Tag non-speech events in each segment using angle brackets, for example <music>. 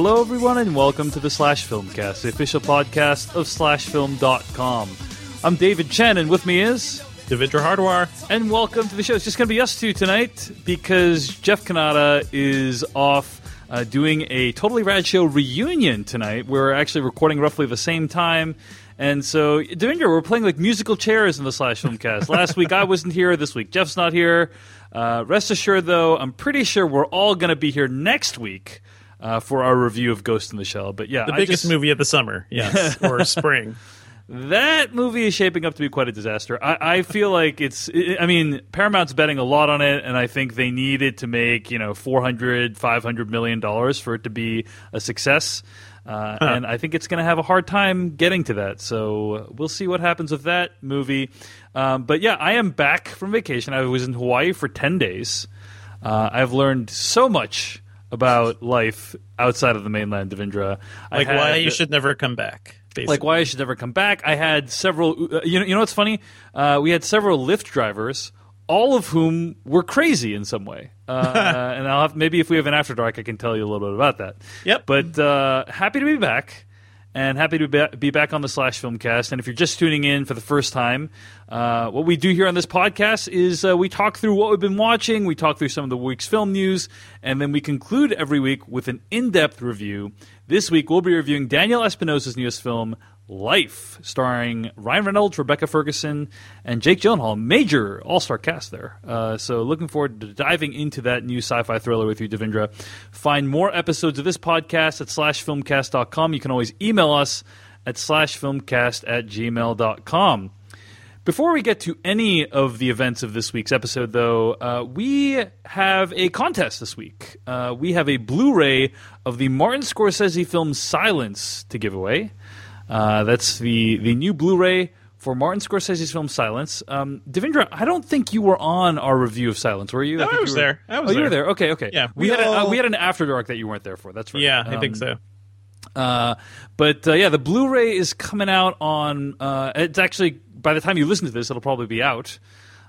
Hello, everyone, and welcome to the Slash Filmcast, the official podcast of SlashFilm.com. I'm David Chen, and with me is. Devindra Hardawar. And welcome to the show. It's just going to be us two tonight because Jeff Cannata is off uh, doing a Totally Rad Show reunion tonight. We're actually recording roughly the same time. And so, Devindra, we're playing like musical chairs in the Slash Filmcast. <laughs> Last week I wasn't here. This week Jeff's not here. Uh, rest assured, though, I'm pretty sure we're all going to be here next week uh, for our review of Ghost in the Shell. But yeah, The I biggest just- movie of the summer, yes, <laughs> or spring. That movie is shaping up to be quite a disaster. I, I feel like it's. I mean, Paramount's betting a lot on it, and I think they need it to make you know 400, 500 million dollars for it to be a success. Uh, And I think it's going to have a hard time getting to that. So we'll see what happens with that movie. Um, but yeah, I am back from vacation. I was in Hawaii for ten days. Uh, I've learned so much about life outside of the mainland, Devindra. I Like why you should never come back. Basically. like why I should never come back. I had several. Uh, you know, you know what's funny? Uh, we had several Lyft drivers, all of whom were crazy in some way. Uh, <laughs> and I'll have maybe if we have an after dark, I can tell you a little bit about that. Yep. But uh, happy to be back. And happy to be back on the Slash Filmcast. And if you're just tuning in for the first time, uh, what we do here on this podcast is uh, we talk through what we've been watching, we talk through some of the week's film news, and then we conclude every week with an in depth review. This week, we'll be reviewing Daniel Espinosa's newest film, Life, starring Ryan Reynolds, Rebecca Ferguson, and Jake Gyllenhaal. Major all star cast there. Uh, so, looking forward to diving into that new sci fi thriller with you, Devindra. Find more episodes of this podcast at slashfilmcast.com. You can always email us at slashfilmcast at gmail.com. Before we get to any of the events of this week's episode, though, uh, we have a contest this week. Uh, we have a Blu ray of the Martin Scorsese film Silence to give away. Uh, that's the, the new Blu ray for Martin Scorsese's film Silence. Um, Devindra, I don't think you were on our review of Silence, were you? No, think I was you were- there. I was oh, you were there. there. Okay, okay. Yeah, we, we had a, uh, we had an after dark that you weren't there for. That's right. yeah, I think Um, so. uh, but uh, yeah, the Blu-ray is coming out on. Uh, it's actually by the time you listen to this, it'll probably be out.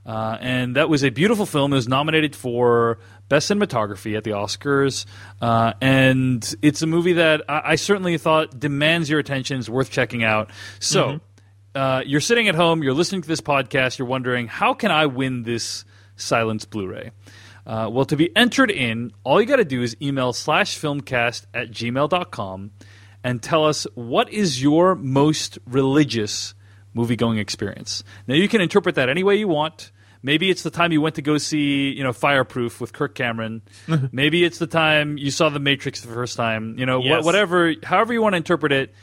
Uh, and that was a beautiful film. It was nominated for best cinematography at the Oscars, uh, and it's a movie that I, I certainly thought demands your attention. Is worth checking out. So. Uh, you're sitting at home, you're listening to this podcast, you're wondering, how can I win this Silence Blu ray? Uh, well, to be entered in, all you got to do is email slash filmcast at gmail.com and tell us what is your most religious movie going experience. Now, you can interpret that any way you want. Maybe it's the time you went to go see, you know, Fireproof with Kirk Cameron. <laughs> Maybe it's the time you saw The Matrix the first time. You know, Yes. whatever, however you want to interpret it.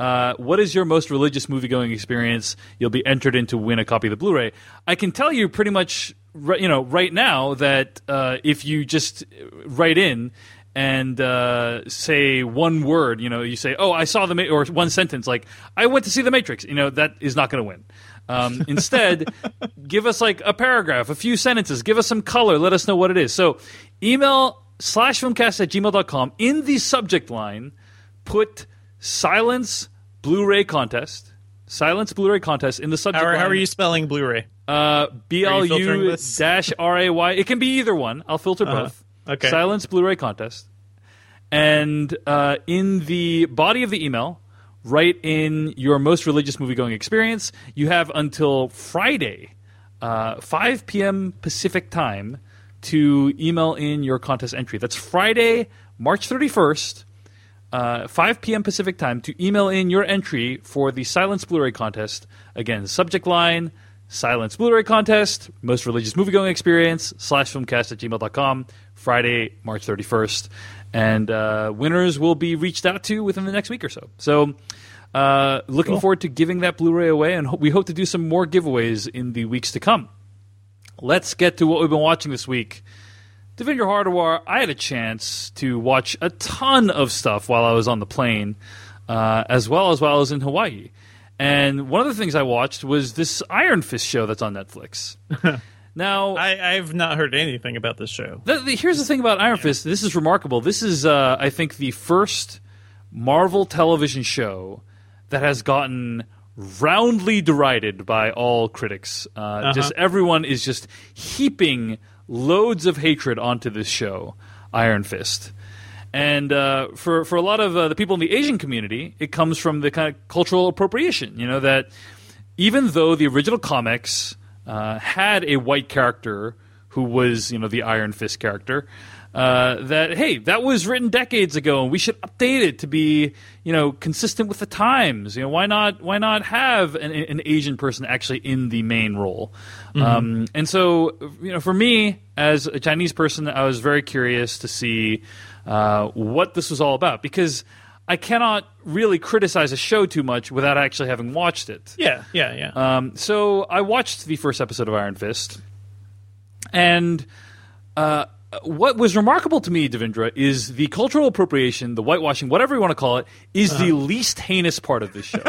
Uh, what is your most religious movie going experience? You'll be entered in to win a copy of the Blu-ray. I can tell you pretty much, you know, right now that uh, if you just write in and uh, say one word, you know, you say, "Oh, I saw the," Ma-, or one sentence like, "I went to see the Matrix," you know, that is not going to win. Um, instead, give us like a paragraph, a few sentences, give us some color, let us know what it is. So, email slash filmcast at gmail.com in the subject line put silence blu-ray contest. Silence blu-ray contest in the subject How are, line how are you spelling Blu-ray? uh, blu dash ray it can be either one. I'll filter Uh-huh. both. Okay. silence blu-ray contest. And uh, in the body of the email write in your most religious movie going experience you have until friday uh, 5 p.m pacific time to email in your contest entry that's friday march 31st uh, 5 p.m. Pacific time to email in your entry for the Silence Blu-ray contest. Again, subject line, Silence Blu-ray contest, most religious movie-going experience, slash filmcast at gmail.com, Friday, March 31st. And uh, winners will be reached out to within the next week or so. So uh, looking forward to giving that Blu-ray away, and ho- we hope to do some more giveaways in the weeks to come. Let's get to what we've been watching this week. Devindra Hardawar, I had a chance to watch a ton of stuff while I was on the plane, uh, as well as while I was in Hawaii. And one of the things I watched was this Iron Fist show that's on Netflix. <laughs> now, I, I've not heard anything about this show. the, the, here's the thing about Iron Fist. This is remarkable. This is, uh, I think, the first Marvel television show that has gotten roundly derided by all critics. Uh, Just everyone is just heaping loads of hatred onto this show, Iron Fist. And uh, for for a lot of uh, the people in the Asian community, it comes from the kind of cultural appropriation. You know that even though the original comics uh, had a white character who was you know the Iron Fist character, uh, that hey that was written decades ago and we should update it to be you know consistent with the times. You know why not why not have an, an Asian person actually in the main role? Um, and so you know for me as a Chinese person, I was very curious to see uh, what this was all about because. I cannot really criticize a show too much without actually having watched it. Yeah, yeah, yeah. Um, so I watched the first episode of Iron Fist, and uh, what was remarkable to me, Devindra, is the cultural appropriation, the whitewashing, whatever you want to call it, is Uh-huh. the least heinous part of this show. <laughs>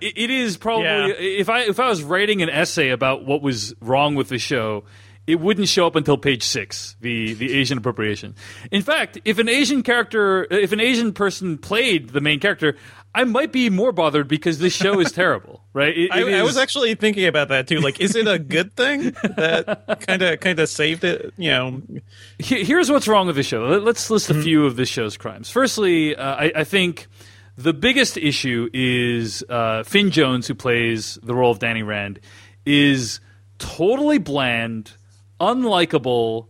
it, it is probably Yeah. if I if I was writing an essay about what was wrong with the show. It wouldn't show up until page six, the, the Asian appropriation. In fact, if an Asian character, if an Asian person played the main character, I might be more bothered because this show is terrible, <laughs> right? It- I, it I was actually thinking about that too. Like, is it a good thing that kind of kind of saved it? You know, here's what's wrong with the show. Let- Let's list a few of this show's crimes. Firstly, uh, I, I think the biggest issue is uh, Finn Jones, who plays the role of Danny Rand, is totally bland, unlikable,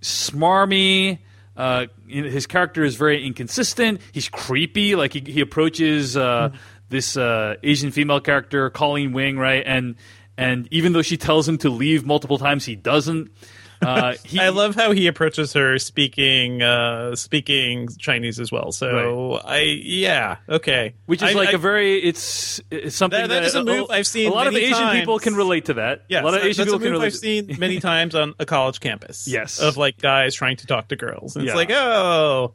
smarmy. Uh, his character is very inconsistent. He's creepy. Like he, he approaches uh, this uh, Asian female character, Colleen Wing, right? And and even though she tells him to leave multiple times, he doesn't. Uh, <laughs> he, I love how he approaches her speaking uh speaking Chinese as well. So I yeah okay, which is I- like I- a very it's, it's something That- that is a move I've seen A lot of Asian people can relate to that. Yeah, a lot of Asian people can relate. I've seen <laughs> many times on a college campus. Yes. of like guys trying to talk to girls. And Yeah. It's like, oh,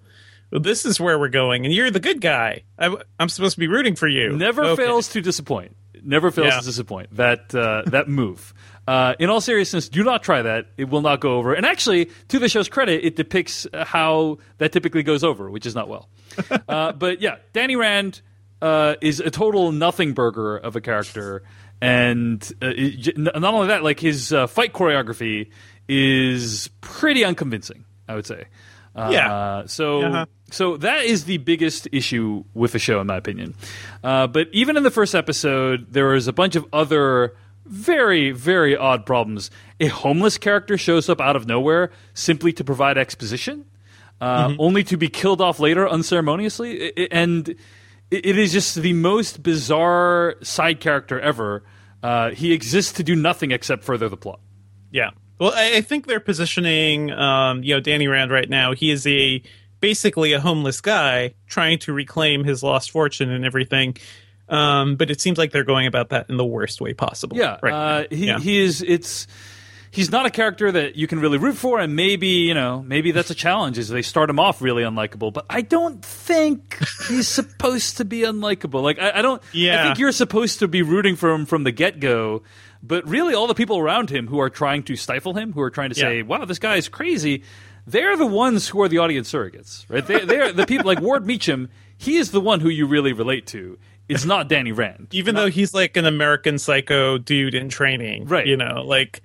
this is where we're going, and you're the good guy. I, am supposed to be rooting for you. Never Okay. fails to disappoint. Never fails Yeah. to disappoint. That uh, that move. Uh, in all seriousness, do not try that. It will not go over. And actually, to the show's credit, it depicts how that typically goes over, which is not well. <laughs> uh, but yeah, Danny Rand uh, is a total nothing burger of a character, and uh, it, not only that, like his uh, fight choreography is pretty unconvincing. I would say. Uh, Yeah. So. Uh-huh. So that is the biggest issue with the show, in my opinion. Uh, but even in the first episode, there was a bunch of other very, very odd problems. A homeless character shows up out of nowhere simply to provide exposition, uh, only to be killed off later unceremoniously. And it- is just the most bizarre side character ever. Uh, he exists to do nothing except further the plot. Yeah. Well, I, I think they're positioning, um, you know, Danny Rand right now. He is a basically a homeless guy trying to reclaim his lost fortune and everything. Um, but it seems like they're going about that in the worst way possible. Yeah, Right. uh, he, yeah. he is. It's he's not a character that you can really root for, and maybe you know maybe that's a challenge. Is they start him off really unlikable, but I don't think he's supposed to be unlikable. Like I, I don't. I Yeah. think you're supposed to be rooting for him from the get go. But really, all the people around him who are trying to stifle him, who are trying to say, Yeah. "Wow, this guy is crazy," they're the ones who are the audience surrogates, right? They, they're the people like Ward Meacham. He is the one who you really relate to. It's not Danny Rand. Even though he's like an American psycho dude in training. Right. You know, like,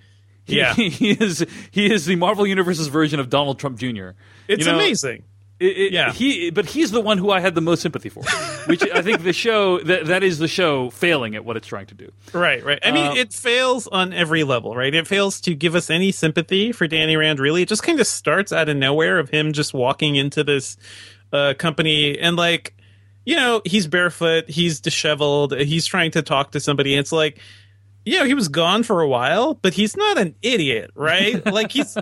yeah. he, <laughs> he is he is the Marvel Universe's version of Donald Trump Jr. it's You know, amazing. it- it- Yeah. he but he's the one who I had the most sympathy for, which I think the show that that is the show failing at what it's trying to do. Right, right. I mean, Uh, it fails on every level, right? It fails to give us any sympathy for Danny Rand, really. It just kind of starts out of nowhere of him just walking into this uh, company and, like, you know, he's barefoot, he's disheveled, he's trying to talk to somebody. It's like, you know, he was gone for a while, but he's not an idiot, right? <laughs> like, he's.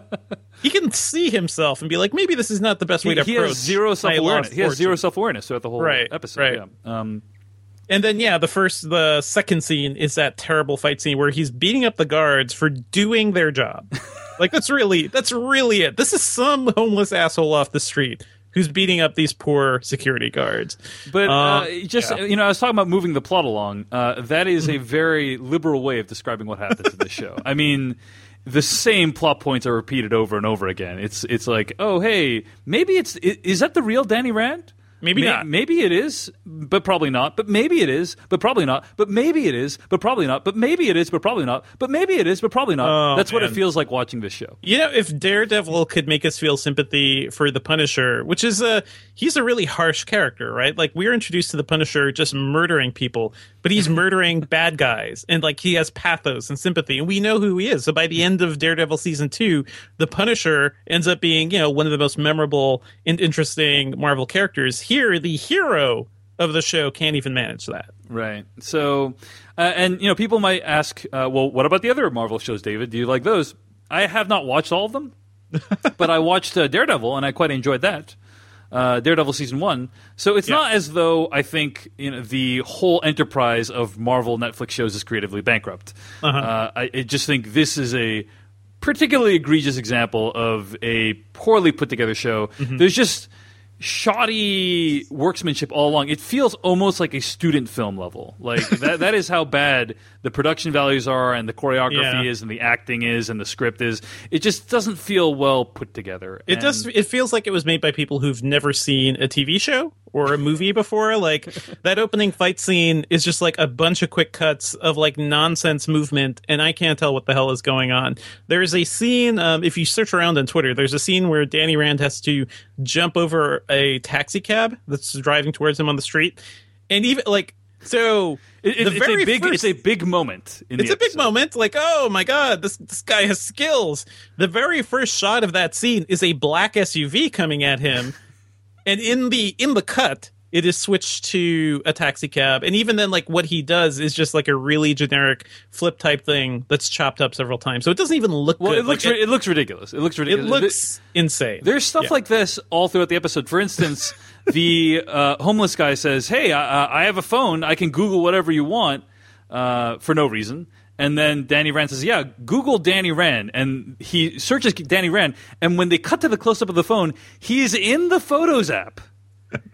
He can see himself and be like, maybe this is not the best way He, to he approach has zero self awareness. He has zero self awareness throughout the whole Right, episode. right. Yeah. Um, And then yeah, the first the second scene is that terrible fight scene where he's beating up the guards for doing their job. <laughs> like that's really that's really it. This is some homeless asshole off the street who's beating up these poor security guards. But uh, Uh, just yeah. You know, I was talking about moving the plot along. Uh, that is a very liberal way of describing what happens in this show. I mean, the same plot points are repeated over and over again. It's it's like, oh hey, maybe it's is that the real Danny Rand? Maybe May- not. Maybe it is, but probably not. But maybe it is, but probably not. But maybe it is, but probably not. But maybe it is, but probably not. But maybe it is, but probably not. Oh, That's what it feels like watching this show. You know, if Daredevil could make us feel sympathy for the Punisher, which is a he's a really harsh character, right? Like we're introduced to the Punisher just murdering people, but he's murdering bad guys and like he has pathos and sympathy and we know who he is. So by the end of Daredevil season 2, the Punisher ends up being, you know, one of the most memorable and interesting Marvel characters. Here, the hero of the show can't even manage that. Right. So, uh, and you know, people might ask, uh, well, what about the other Marvel shows, David? Do you like those? I have not watched all of them, <laughs> but I watched uh, Daredevil and I quite enjoyed that. Uh, Daredevil season one. So it's Yeah. not as though I think you know the whole enterprise of Marvel Netflix shows is creatively bankrupt. Uh-huh. Uh, I, I just think this is a particularly egregious example of a poorly put together show. Mm-hmm. There's just shoddy workmanship all along. It feels almost like a student film level. Like that that is how bad the production values are and the choreography Yeah. is and the acting is and the script is. It just doesn't feel well put together. It And- does. It feels like it was made by people who've never seen a TV show or a movie before. Like <laughs> that opening fight scene is just like a bunch of quick cuts of like nonsense movement, and I can't tell what the hell is going on. There's a scene. Um, if you search around on Twitter, there's a scene where Danny Rand has to jump over a taxi cab that's driving towards him on the street, and even like so. It- it- the it's very a big first- it's a big moment in it's a big moment. Like, oh my god, this this guy has skills. The very first shot of that scene is a black SUV coming at him, <laughs> and in the in the cut, it is switched to a taxi cab. And even then, like what he does is just like a really generic flip type thing that's chopped up several times. So it doesn't even look Well, good. it looks Like, it, looks ridiculous. It looks ridiculous. it looks insane. There's stuff Yeah. like this all throughout the episode. For instance, <laughs> the uh, homeless guy says, "Hey, I, I have a phone. I can Google whatever you want uh, for no reason." And then Danny Rand says, "Yeah, Google Danny Rand," and he searches Danny Rand. And when they cut to the close up of the phone, he's in the Photos app.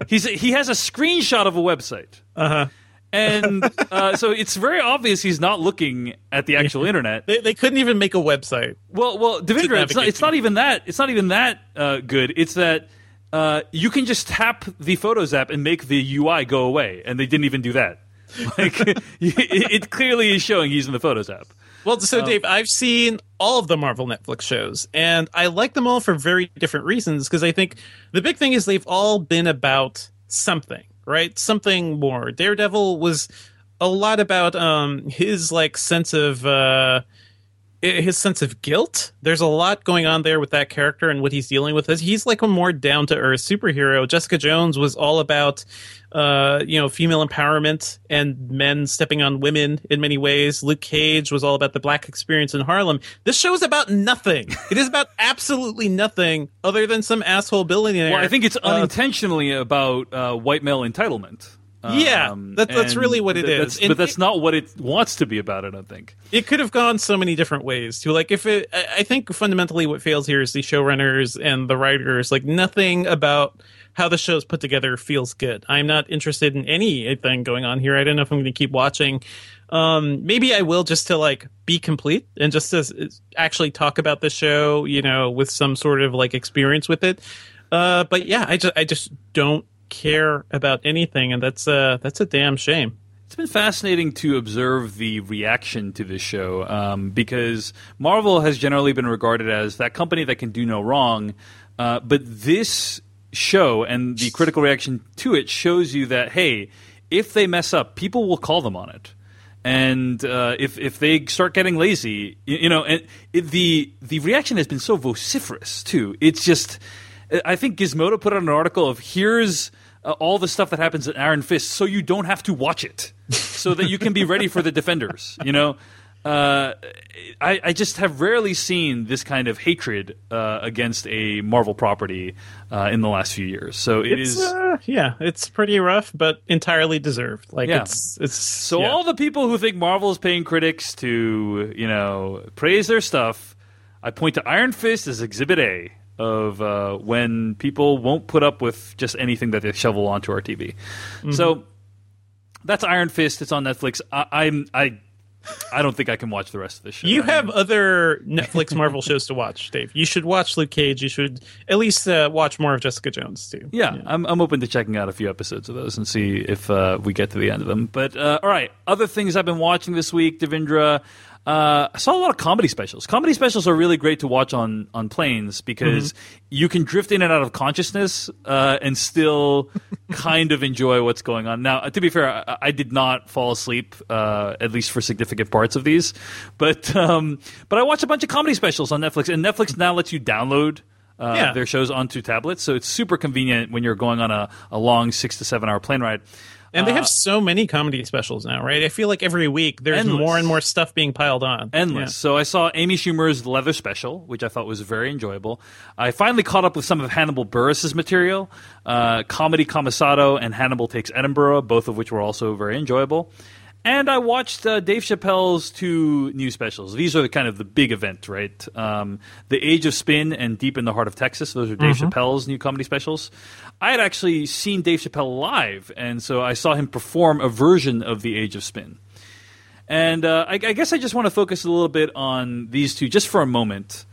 He's he has a screenshot of a website. Uh huh. And uh, so it's very obvious he's not looking at the actual internet. They, they couldn't even make a website. Well, well, Devindra, it's not, it's not even that. It's not even that uh, good. It's that uh, you can just tap the Photos app and make the UI go away, and they didn't even do that. <laughs> Like, <laughs> it, it clearly is showing he's in the Photos app. Well, so Oh. Dave, I've seen all of the Marvel Netflix shows, and I like them all for very different reasons. Because I think the big thing is they've all been about something, right? Something more. Daredevil was a lot about um, his like sense of uh, his sense of guilt. There's a lot going on there with that character and what he's dealing with. He's like a more down to earth superhero. Jessica Jones was all about, uh, you know, female empowerment and men stepping on women in many ways. Luke Cage was all about the black experience in Harlem. This show is about nothing. <laughs> it is about absolutely nothing other than some asshole billionaire. Well, I think it's uh, unintentionally about uh, white male entitlement. Yeah, that- that's really what it th- is. that's- And but that's not what it wants to be about. I don't think. it could have gone so many different ways too. Like if it, I I think fundamentally what fails here is the showrunners and the writers. Like nothing about how the show's put together feels good. I'm not interested in anything going on here. I don't know if I'm going to keep watching. Um, maybe I will just to like be complete and just to actually talk about the show, you know, with some sort of like experience with it. Uh, but yeah, I just I just don't care about anything, and that's uh that's a damn shame. It's been fascinating to observe the reaction to this show um, because Marvel has generally been regarded as that company that can do no wrong. Uh, but this show and the critical reaction to it shows you that, hey, if they mess up, people will call them on it. And uh, if if they start getting lazy, you, you know, and it, the the reaction has been so vociferous too. It's just, I think Gizmodo put out an article of here's uh, all the stuff that happens in Iron Fist, so you don't have to watch it, so that you can be ready for the Defenders. <laughs> You know, uh, I, I just have rarely seen this kind of hatred uh, against a Marvel property uh, in the last few years. So it it's, is. uh, yeah, it's pretty rough, but entirely deserved. Like Yeah. it's it's So yeah. all the people who think Marvel is paying critics to, you know, praise their stuff, I point to Iron Fist as Exhibit A of uh, when people won't put up with just anything that they shovel onto our TV. Mm-hmm. So that's Iron Fist. It's on Netflix. I, I'm I I don't think I can watch the rest of the show. You have other Netflix Marvel shows to watch, Dave. You should watch Luke Cage. You should at least uh, watch more of Jessica Jones too. yeah, I'm I'm open to checking out a few episodes of those and see if uh, we get to the end of them. But uh, all right, other things I've been watching this week, Devindra. Uh, I saw a lot of comedy specials. Comedy specials are really great to watch on on planes because you can drift in and out of consciousness uh, and still <laughs> kind of enjoy what's going on. Now, to be fair, I, I did not fall asleep uh, at least for significant parts of these, but um, but I watched a bunch of comedy specials on Netflix, and Netflix now lets you download. Uh, Yeah. their shows onto tablets, so it's super convenient when you're going on a, a long six to seven hour plane ride. And they Uh, have so many comedy specials now, right? I feel like every week there's Endless. more and more stuff being piled on. endless. So I saw Amy Schumer's Leather Special, which I thought was very enjoyable. I finally caught up with some of Hannibal Buress's material, uh, Comedy Camisado and Hannibal Takes Edinburgh, both of which were also very enjoyable. And I watched uh, Dave Chappelle's two new specials. These are the kind of the big event, right? Um, the Age of Spin and Deep in the Heart of Texas. Those are Dave Chappelle's new comedy specials. I had actually seen Dave Chappelle live, and so I saw him perform a version of the Age of Spin. And uh, I, I guess I just want to focus a little bit on these two just for a moment,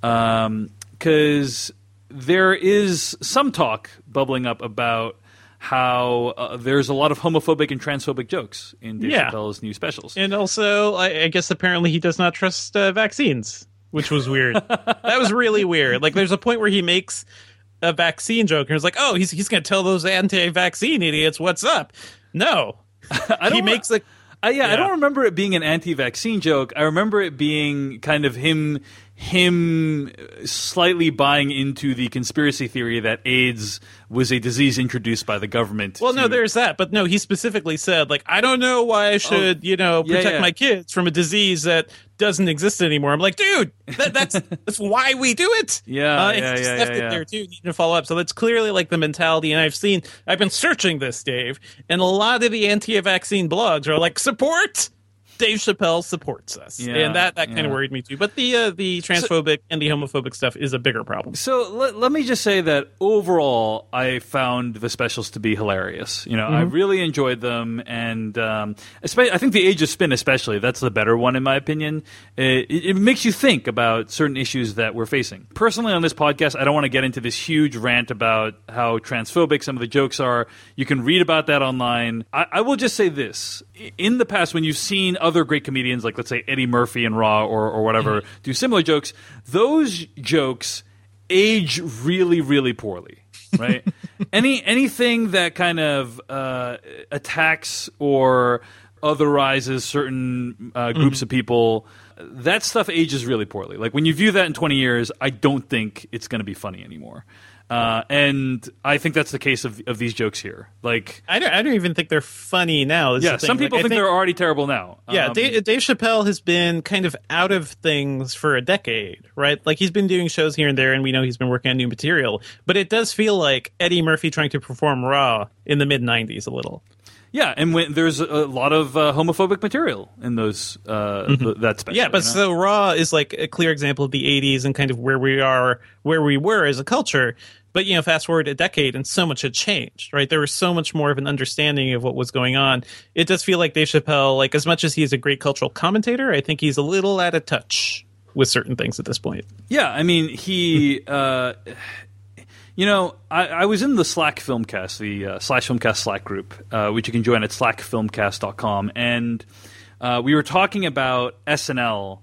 because there is some talk bubbling up about how uh, there's a lot of homophobic and transphobic jokes in Dave Yeah. Chappelle's new specials. And also, I, I guess apparently he does not trust uh, vaccines, which was weird. <laughs> that was really weird. Like, there's a point where he makes a vaccine joke, and it's like, oh, he's he's going to tell those anti-vaccine idiots what's up. No, <laughs> I don't- he makes like I, yeah, I don't remember it being an anti-vaccine joke. I remember it being kind of him him slightly buying into the conspiracy theory that AIDS was a disease introduced by the government. Well, no, there's that, but no, he specifically said like I don't know why I should, you know, Oh, yeah, protect yeah. my kids from a disease that doesn't exist anymore. I'm like, dude, that, that's <laughs> that's why we do it. Yeah, uh, yeah, yeah, left yeah, it there too. Need to follow up. So that's clearly like the mentality, and I've seen, I've been searching this, Dave, and a lot of the anti-vaccine blogs are like support. Dave Chappelle supports us, Yeah, and that that kind yeah. of worried me too. But the uh, the transphobic and the homophobic stuff is a bigger problem. So let, let me just say that overall, I found the specials to be hilarious. You know, I really enjoyed them, and um, I think the Age of Spin, especially, that's the better one in my opinion. It, it, it makes you think about certain issues that we're facing. Personally, on this podcast, I don't want to get into this huge rant about how transphobic some of the jokes are. You can read about that online. I, I will just say this: in the past, when you've seen other great comedians, like let's say Eddie Murphy and Raw or, or whatever, do similar jokes, those jokes age really, really poorly. Right? <laughs> Any anything that kind of uh, attacks or otherizes certain uh, groups of people, that stuff ages really poorly. Like when you view that in twenty years, I don't think it's going to be funny anymore. Uh, and I think that's the case of, of these jokes here. Like, I don't, I don't even think they're funny now. yeah, some people I think, they're already terrible now. Yeah, Um, Dave, Dave Chappelle has been kind of out of things for a decade, right? Like he's been doing shows here and there, and we know he's been working on new material. But it does feel like Eddie Murphy trying to perform Raw in the mid '90s a little. Yeah, and when there's a lot of uh, homophobic material in those uh, th- that special. Mm-hmm. Yeah, but you know? so Raw is like a clear example of the '80s and kind of where we are, where we were as a culture. But you know, fast forward a decade, and so much had changed, right? There was so much more of an understanding of what was going on. It does feel like Dave Chappelle, like as much as he's a great cultural commentator, I think he's a little out of touch with certain things at this point. Yeah, I mean, he, <laughs> uh, you know, I, I was in the Slack Filmcast, the uh, slash Filmcast Slack group, uh, which you can join at slackfilmcast.com, and uh, we were talking about SNL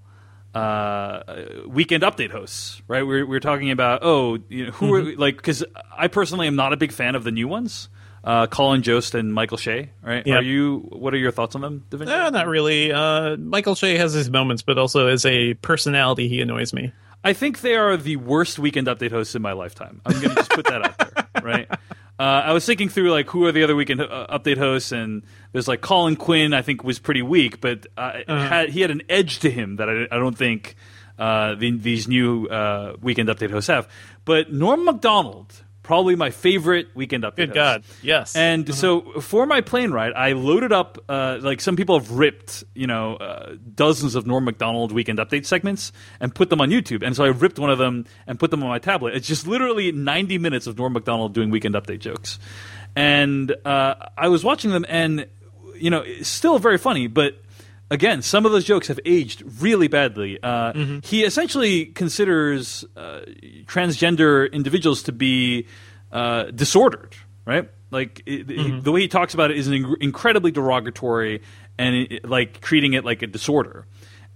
uh, weekend update hosts, right? We were, we were talking about, oh, you know, who are, like, because I personally am not a big fan of the new ones. Uh, Colin Jost and Michael Che, right? Yeah. Are you? What are your thoughts on them? Devin? No, not really. Uh, Michael Che has his moments, but also as a personality, he annoys me. I think they are the worst weekend update hosts in my lifetime. I'm going to just put that out there, <laughs> right? Uh, I was thinking through like who are the other weekend uh, update hosts, and there's like Colin Quinn. I think was pretty weak, but uh, had, he had an edge to him that I, I don't think uh, the, these new uh, weekend update hosts have. But Norm Macdonald, probably my favorite weekend update. Good. God, yes. And so for my plane ride, I loaded up uh, like some people have ripped, you know, uh, dozens of Norm Macdonald weekend update segments and put them on YouTube. And so I ripped one of them and put them on my tablet. It's just literally 90 minutes of Norm Macdonald doing weekend update jokes. And uh, I was watching them, and you know, it's still very funny, but again, some of those jokes have aged really badly. Uh, He essentially considers uh, transgender individuals to be uh, disordered, right? Like it, he- the way he talks about it is in- incredibly derogatory and it, like treating it like a disorder.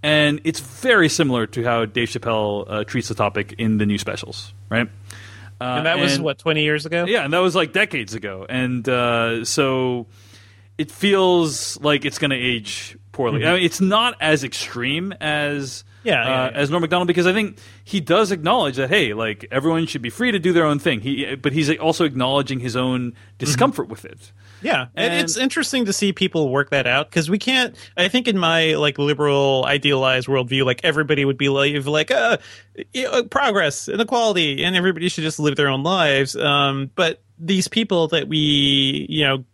And it's very similar to how Dave Chappelle uh, treats the topic in the new specials, right? Uh, and that was what twenty years ago. yeah, and that was like decades ago, and uh, so it feels like it's going to age poorly. I mean, it's not as extreme as Mm-hmm. Yeah, yeah, uh, as Norm Macdonald because I think he does acknowledge that hey, like everyone should be free to do their own thing. He, but he's also acknowledging his own discomfort with it. Yeah, and, And- it's interesting to see people work that out because we can't. I think in my like liberal idealized worldview, like everybody would be like, like uh, you know, progress, inequality, and everybody should just live their own lives. Um, but these people that we, you know,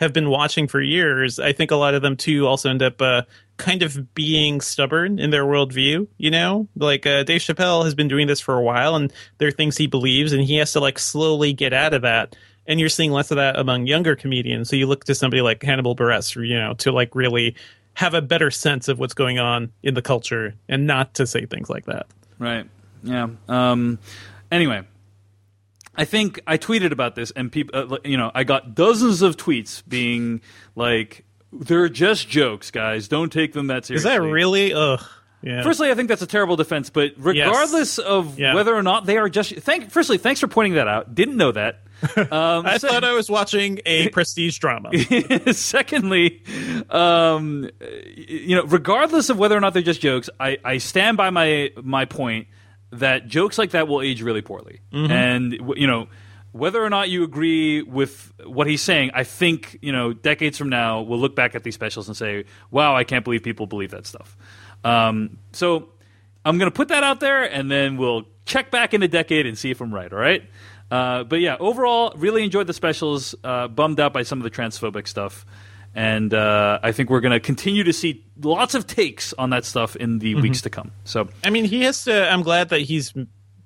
have been watching for years, I think a lot of them too also end up uh, kind of being stubborn in their worldview. You know, like uh, Dave Chappelle has been doing this for a while, and there are things he believes, and he has to like slowly get out of that. And you're seeing less of that among younger comedians. So you look to somebody like Hannibal Buress, you know, to like really have a better sense of what's going on in the culture, and not to say things like that. Right. Yeah. Um, anyway, I think I tweeted about this, and people, uh, you know, I got dozens of tweets being like, "They're just jokes, guys. Don't take them that seriously." Is that really? Ugh. Yeah. Firstly, I think that's a terrible defense, but regardless of Yeah. whether or not they are just thank. Firstly, thanks for pointing that out. Didn't know that. <laughs> Um, I thought I was watching a <laughs> prestige drama. <laughs> Secondly, um, you know, regardless of whether or not they're just jokes, I, I stand by my my point that jokes like that will age really poorly, and you know. Whether or not you agree with what he's saying, I think you know decades from now we'll look back at these specials and say, "Wow, I can't believe people believe that stuff." Um, so I'm going to put that out there, and then we'll check back in a decade and see if I'm right. All right. Uh, but yeah, overall, really enjoyed the specials. Uh, bummed out by some of the transphobic stuff, and uh, I think we're going to continue to see lots of takes on that stuff in the weeks to come. So I mean, he has to. I'm glad that he's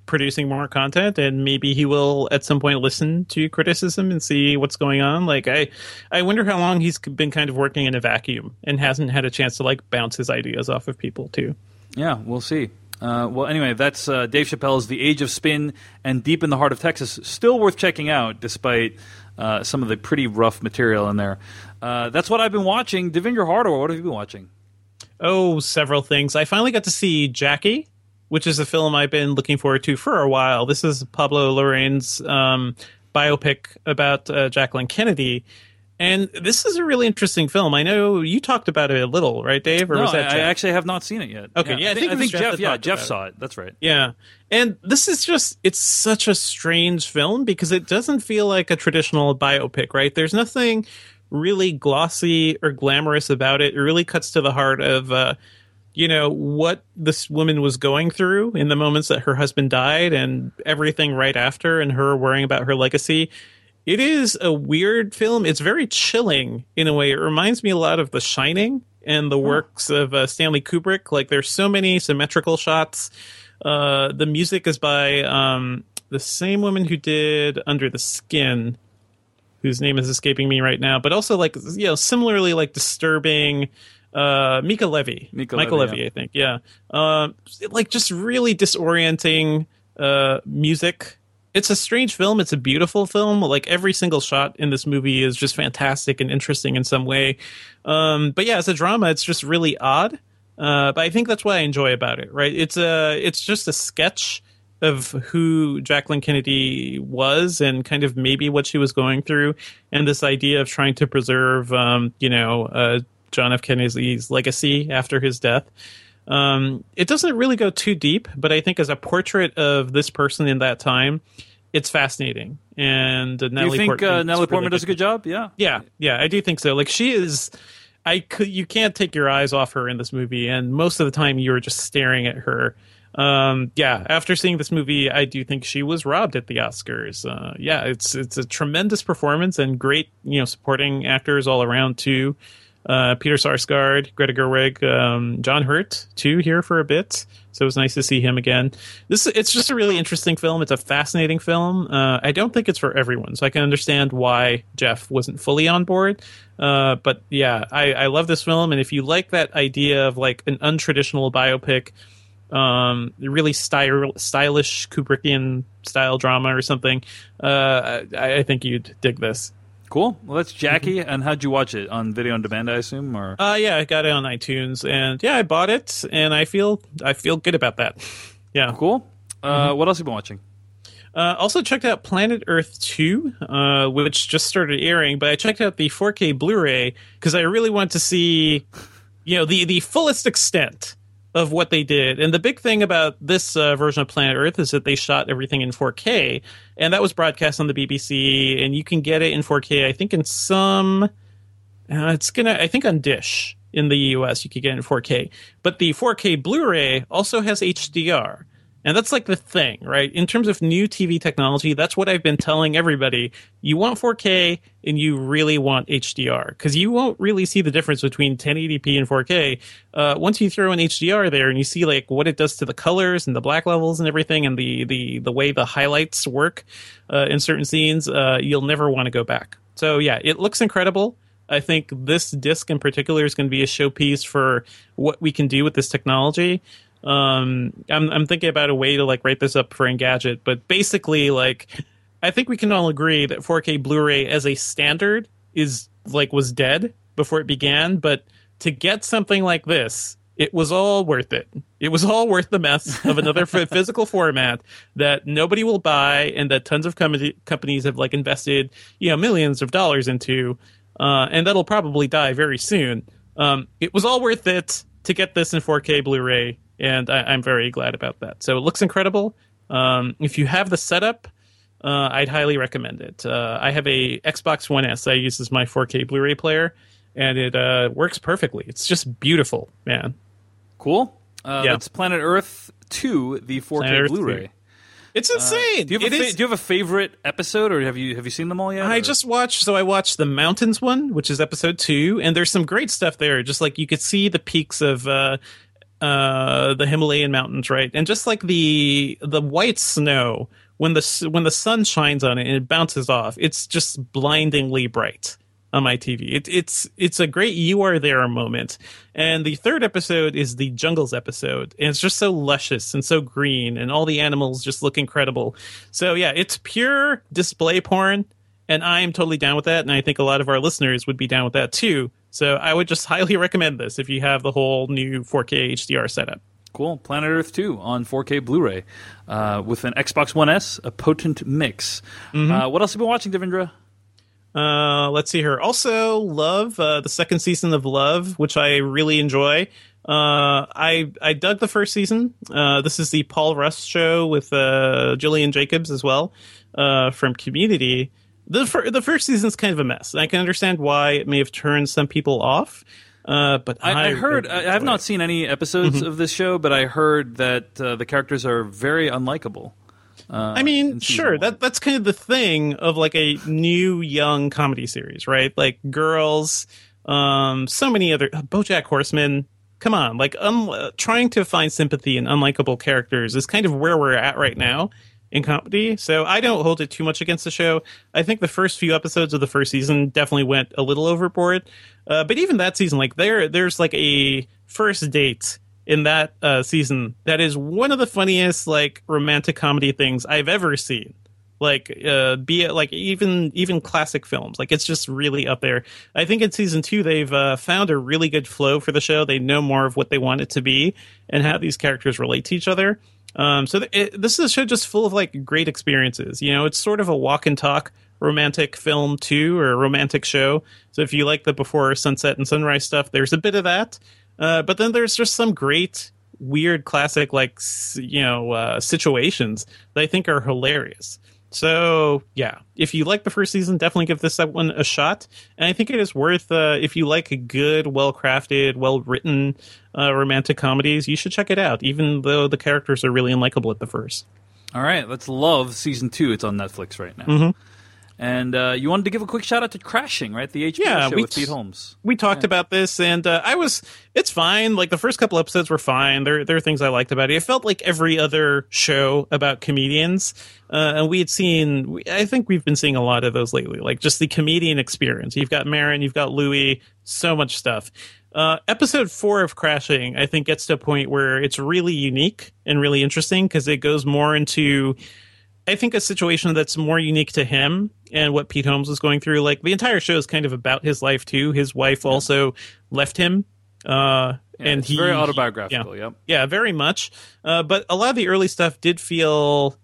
producing more content, and maybe he will at some point listen to criticism and see what's going on. Like, I, I wonder how long he's been kind of working in a vacuum and hasn't had a chance to like bounce his ideas off of people too. yeah, we'll see. Uh, well, anyway, that's uh, Dave Chappelle's "The Age of Spin" and "Deep in the Heart of Texas." Still worth checking out, despite uh, some of the pretty rough material in there. Uh, that's what I've been watching. Devindra Hardawar, what have you been watching? Oh, several things. I finally got to see Jackie, which is a film I've been looking forward to for a while. This is Pablo Larraín's um, biopic about uh, Jacqueline Kennedy. And this is a really interesting film. I know you talked about it a little, right, Dave? Or no, was that I, I actually have not seen it yet. Okay, yeah, I I think think, it was Jeff Jeff. Yeah, Jeff it. saw it. That's right. Yeah. And this is just, it's such a strange film because it doesn't feel like a traditional biopic, right? There's nothing really glossy or glamorous about it. It really cuts to the heart of, uh, you know, what this woman was going through in the moments that her husband died and everything right after and her worrying about her legacy. It is a weird film. It's very chilling in a way. It reminds me a lot of The Shining and the works of uh, Stanley Kubrick. Like there's so many symmetrical shots. Uh, the music is by um, the same woman who did Under the Skin, whose name is escaping me right now. But also like you know similarly like disturbing. Uh, Mica Levi, Mika Michael Levy, Levy, yeah. I think, yeah. Um, like just really disorienting uh, music it's a strange film. It's a beautiful film. Like every single shot in this movie is just fantastic and interesting in some way. Um, but yeah, as a drama, it's just really odd. Uh, but I think that's what I enjoy about it. Right? It's a it's just a sketch of who Jacqueline Kennedy was and kind of maybe what she was going through, and this idea of trying to preserve, um, you know, uh, John F. Kennedy's legacy after his death. Um, it doesn't really go too deep, but I think as a portrait of this person in that time, it's fascinating. And uh, Natalie you think Portman uh, Natalie really Portman does a good job? Yeah. Yeah, yeah, I do think so. Like she is, I could you can't take your eyes off her in this movie, and most of the time you're just staring at her. Um, yeah, after seeing this movie, I do think she was robbed at the Oscars. Uh, yeah, it's it's a tremendous performance and great, you know, supporting actors all around too. Uh, Peter Sarsgaard, Greta Gerwig, um, John Hurt too here for a bit. So it was nice to see him again. This it's just a really interesting film. It's a fascinating film. Uh, I don't think it's for everyone, so I can understand why Jeff wasn't fully on board. Uh, but yeah, I, I love this film, and if you like that idea of like an untraditional biopic, um, really stylish Kubrickian style drama or something, uh, I, I think you'd dig this. Cool. Well, that's Jackie. And how'd you watch it on video on demand? I assume, or Uh, yeah, I got it on iTunes, and yeah, I bought it, and I feel I feel good about that. <laughs> Yeah. cool. Uh, What else have you been watching? Uh, also checked out Planet Earth 2, uh, which just started airing, but I checked out the 4K Blu-ray because I really want to see, you know, the the fullest extent of what they did. And the big thing about this uh, version of Planet Earth is that they shot everything in 4K, and that was broadcast on the BBC, and you can get it in 4K. I think in some, uh, it's gonna, I think on Dish in the US you could get it in 4K, but the 4K Blu-ray also has HDR. And that's like the thing, right? In terms of new TV technology, that's what I've been telling everybody. You want 4K and you really want HDR because you won't really see the difference between 1080p and 4K. Uh, once you throw in HDR there and you see like what it does to the colors and the black levels and everything and the, the, the way the highlights work uh, in certain scenes, uh, you'll never want to go back. So yeah, it looks incredible. I think this disc in particular is going to be a showpiece for what we can do with this technology um i'm i'm thinking about a way to like write this up for engadget but basically like i think we can all agree that 4k blu-ray as a standard is like was dead before it began but to get something like this it was all worth it. It was all worth the mess of another <laughs> physical format that nobody will buy and that tons of com- companies have like invested you know millions of dollars into uh, and that'll probably die very soon. Um, it was all worth it to get this in 4k blu-ray and I, I'm very glad about that. So it looks incredible. Um, if you have the setup, uh, I'd highly recommend it. Uh, I have a Xbox One S I use as my 4K Blu-ray player, and it uh, works perfectly. It's just beautiful, man. Cool. Uh, Yeah. That's Planet Earth 2, the 4K Planet Blu-ray. It's insane. Do you, have a fa- is- do you have a favorite episode, or have you have you seen them all yet? I or- just watched, so I watched the mountains one, which is episode two, and there's some great stuff there. Just like you could see the peaks of uh, the Himalayan mountains, right? And just like the the white snow when the when the sun shines on it and it bounces off, it's just blindingly bright on my TV. It, it's it's a great you are there moment. And the third episode is the jungles episode, and it's just so luscious and so green, and all the animals just look incredible. So yeah, it's pure display porn, and I'm totally down with that, and I think a lot of our listeners would be down with that too. So I would just <laughs> highly recommend this if you have the whole new 4K HDR setup. Cool. Planet Earth 2 on 4K Blu-ray uh, with an Xbox One S, a potent mix. Mm-hmm. Uh, what else have you been watching, Devindra? Uh, let's see here. Also, Love, uh, the second season of Love, which I really enjoy. Uh, I I dug the first season. Uh, this is the Paul Rust show with uh, Gillian Jacobs as well uh, from Community. The fir- the first season's kind of a mess. I can understand why it may have turned some people off. Uh, but I, I, heard. I, have not seen any episodes Mm-hmm. of this show, but I heard that uh, the characters are very unlikable. Uh, I mean, sure. one. That that's kind of the thing of like a new young comedy series, right? Like girls, um, so many other BoJack Horseman. Come on, like um, uh, trying to find sympathy in unlikable characters is kind of where we're at right now in comedy. So I don't hold it too much against the show. I think the first few episodes of the first season definitely went a little overboard. Uh, but even that season, like there, there's like a first date in that uh, season that is one of the funniest like romantic comedy things I've ever seen. Like, uh, be it like even even classic films, like it's just really up there. I think in season two they've uh, found a really good flow for the show. They know more of what they want it to be and how these characters relate to each other. Um, so th- it, this is a show just full of like great experiences. You know, it's sort of a walk and talk romantic film too, or a romantic show. So if you like the before sunset and sunrise stuff, there's a bit of that. Uh, but then there's just some great, weird, classic like you know uh, situations that I think are hilarious. So yeah, if you like the first season, definitely give this one a shot. And I think it is worth uh, if you like a good, well crafted, well written uh, romantic comedies, you should check it out. Even though the characters are really unlikable at the first. All right, let's love season two. It's on Netflix right now. Mm-hmm. And uh, you wanted to give a quick shout out to Crashing, right? The HBO Yeah, show we with Pete Holmes. we talked about this and uh, i was it's fine. Like the first couple episodes were fine. There there are things i liked about it. It felt like every other show about comedians uh, and we had seen we- i think we've been seeing a lot of those lately. Like just the comedian experience. You've got Maron, you've got louis so much stuff. Uh, episode four of crashing i think gets to a point where it's really unique and really interesting because it goes more into I think a situation that's more unique to him and what Pete Holmes was going through. Like the entire show is kind of about his life too. His wife also left him, uh, Yeah, and it's he very autobiographical. yeah, Yep. yeah, very much. Uh, but a lot of the early stuff did feel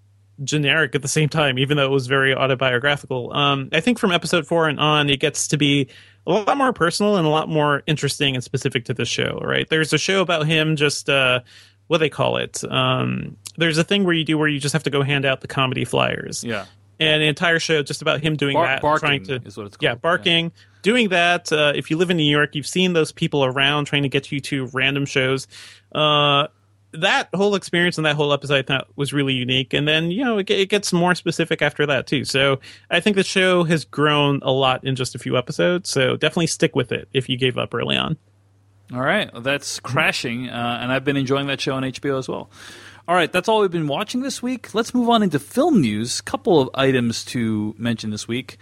generic at the same time, even though it was very autobiographical. Um, I think from episode four and on, it gets to be a lot more personal and a lot more interesting and specific to the show. Right? There's a show about him just. Uh, what they call it? Um, there's a thing where you do where you just have to go hand out the comedy flyers Yeah. and an entire show just about him doing Bar- that, barking trying to is what it's called. yeah, barking, doing that. Uh, if you live in New York, you've seen those people around trying to get you to random shows. Uh, that whole experience and that whole episode I thought was really unique. And then you know it, it gets more specific after that too. So I think the show has grown a lot in just a few episodes. So definitely stick with it if you gave up early on. All right, well, that's crashing, uh, and I've been enjoying that show on HBO as well. All right, that's all we've been watching this week. Let's move on into film news. Couple of items to mention this week.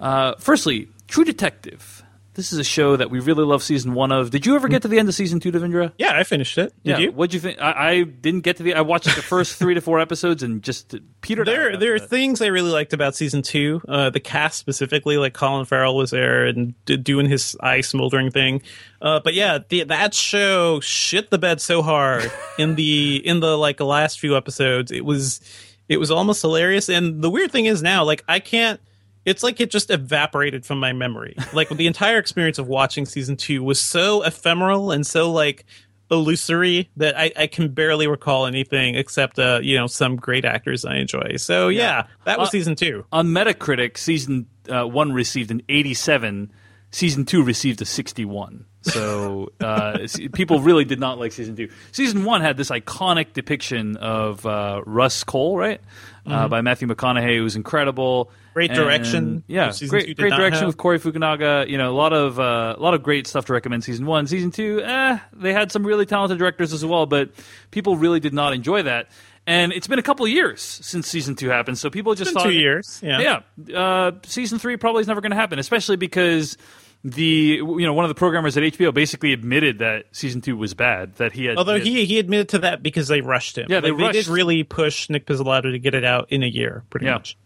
Uh, firstly, True Detective. This is a show that we really love season one of. Did you ever get to the end of season two, Devindra? Yeah, I finished it. Did yeah. you? What'd you think? I, I didn't get to the. I watched the first three to four episodes and just petered out. There, there are that. things I really liked about season two. Uh, the cast specifically, like Colin Farrell was there and doing his eye smoldering thing. Uh, but yeah, the, that show shit the bed so hard <laughs> in the in the like last few episodes. It was it was almost hilarious. And the weird thing is now, like I can't. It's like it just evaporated from my memory. Like the entire experience of watching season two was so ephemeral and so like illusory that I, I can barely recall anything except uh, you know some great actors I enjoy. So yeah, that was Uh, season two. on Metacritic, season uh, one received an 87. Season two received a 61. So uh, <laughs> people really did not like season two. Season one had this iconic depiction of uh, Rust Cohle, right, uh, by Matthew McConaughey, who was incredible. Mm-hmm. Great And- direction, yeah, which season two great, great direction have. with Cary Fukunaga. You know, a lot of uh, a lot of great stuff to recommend. Season one, season two, eh, they had some really talented directors as well, but people really did not enjoy that. And it's been a couple of years since season two happened, so people just thought two years. Yeah. yeah, uh, season three probably is never going to happen, especially because the you know one of the programmers at HBO basically admitted that season two was bad. That he had Although he he admitted to that because they rushed him. Yeah, they Like, they rushed- did really push Nic Pizzolatto to get it out in a year, pretty Yeah. much.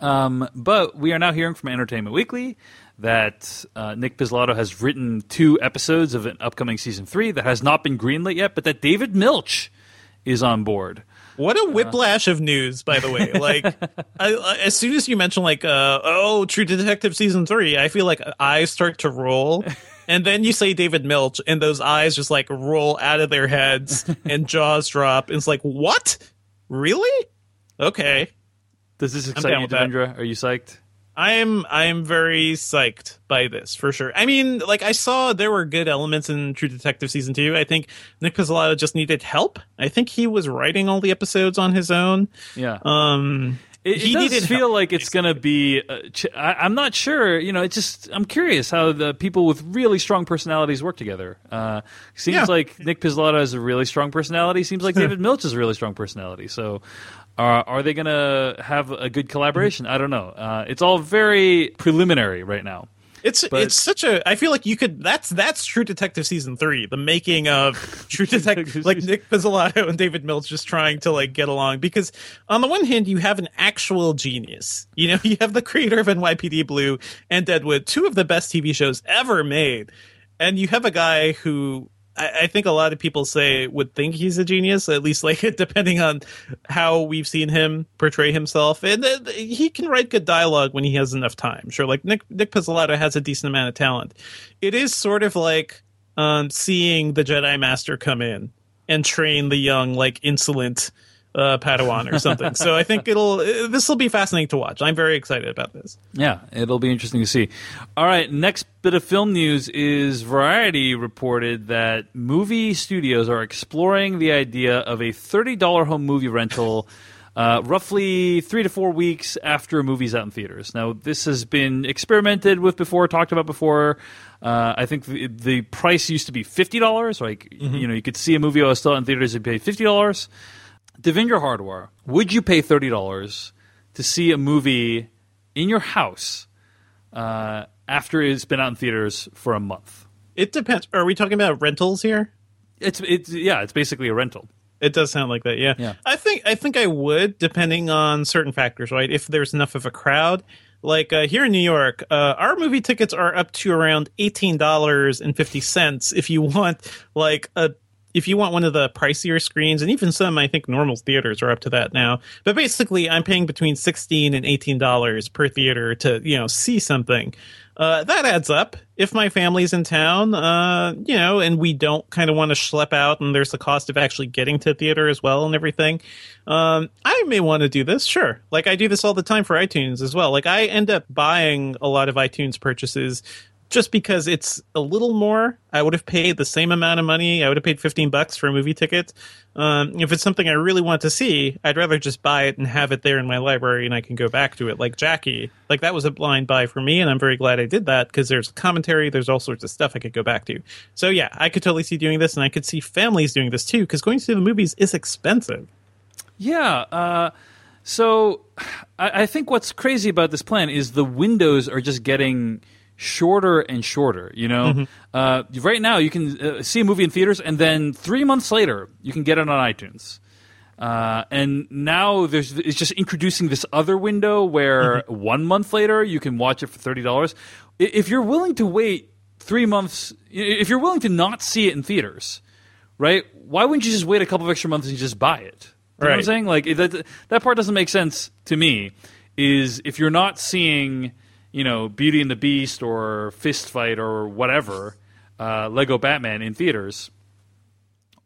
Um, but we are now hearing from Entertainment Weekly that uh, Nic Pizzolatto has written two episodes of an upcoming season three that has not been greenlit yet, but that David Milch is on board. What a whiplash of news, by the way. Like, <laughs> I, as soon as you mention like, uh, oh, True Detective season three, I feel like eyes start to roll, and then you say David Milch, and those eyes just like roll out of their heads, <laughs> and jaws drop. And it's like, what? Really? Okay. Does this excite you, with that. Are you psyched? I'm I'm very psyched by this for sure. I mean, like I saw there were good elements in True Detective season two. I think Nic Pizzolatto just needed help. I think he was writing all the episodes on his own. Yeah. Um, It, it he does feel help, like it's going to be. Uh, ch- I, I'm not sure. You know, it's just I'm curious how the people with really strong personalities work together. Uh, seems Yeah. like Nic Pizzolatto has a really strong personality. Seems like David <laughs> Milch has a really strong personality. So, uh, are they going to have a good collaboration? I don't know. Uh, it's all very preliminary right now. It's But- it's such a. I feel like you could. That's that's True Detective season three, the making of <laughs> True Detective, like Nic Pizzolatto and David Milch just trying to like get along. Because on the one hand, you have an actual genius. You know, <laughs> you have the creator of NYPD Blue and Deadwood, two of the best TV shows ever made, and you have a guy who. I think a lot of people say would think he's a genius, at least like <laughs> depending on how we've seen him portray himself. And uh, he can write good dialogue when he has enough time. Sure, like Nick Nic Pizzolatto has a decent amount of talent. It is sort of like um, seeing the Jedi Master come in and train the young, like insolent uh, Padawan or something. so I think it'll this will be fascinating to watch. I'm very excited about this. Yeah, it'll be interesting to see. All right, next bit of film news is Variety reported that movie studios are exploring the idea of a $30 home movie rental <laughs> uh, roughly three to four weeks after a movie's out in theaters. Now, this has been experimented with before, talked about before. Uh, I think the, the, price used to be fifty dollars. Like mm-hmm. you know, you could see a movie that was still in theaters, you pay fifty dollars. Devindra Hardawar, would you pay thirty dollars to see a movie in your house uh, after it's been out in theaters for a month? It depends. Are we talking about rentals here? It's it's yeah, it's basically a rental. It does sound like that, yeah. yeah. I think I think I would, depending on certain factors, right? If there's enough of a crowd, like uh, here in New York, uh, our movie tickets are up to around eighteen dollars and fifty cents. If you want like a if you want one of the pricier screens, and even some, I think normal theaters are up to that now. But basically, I'm paying between sixteen and eighteen dollars per theater to you know see something. Uh, that adds up. If my family's in town, uh, you know, and we don't kind of want to schlep out, and there's the cost of actually getting to theater as well and everything, um, I may want to do this. Sure, like I do this all the time for iTunes as well. Like I end up buying a lot of iTunes purchases just because it's a little more. I would have paid the same amount of money. I would have paid 15 bucks for a movie ticket. Um, if it's something I really want to see, I'd rather just buy it and have it there in my library and I can go back to it like Jackie. Like that was a blind buy for me and I'm very glad I did that because there's commentary, there's all sorts of stuff I could go back to. So yeah, I could totally see doing this and I could see families doing this too because going to see the movies is expensive. Yeah, uh, so I, I think what's crazy about this plan is the windows are just getting shorter and shorter. You know, mm-hmm. uh, right now you can uh, see a movie in theaters, and then three months later you can get it on iTunes. Uh, and now there's it's just introducing this other window where mm-hmm. one month later you can watch it for thirty dollars. If you're willing to wait three months, if you're willing to not see it in theaters, right? Why wouldn't you just wait a couple of extra months and just buy it? You right. know what I'm saying? Like that that part doesn't make sense to me. Is if you're not seeing you know, Beauty and the Beast or Fist Fight or whatever, uh, Lego Batman in theaters,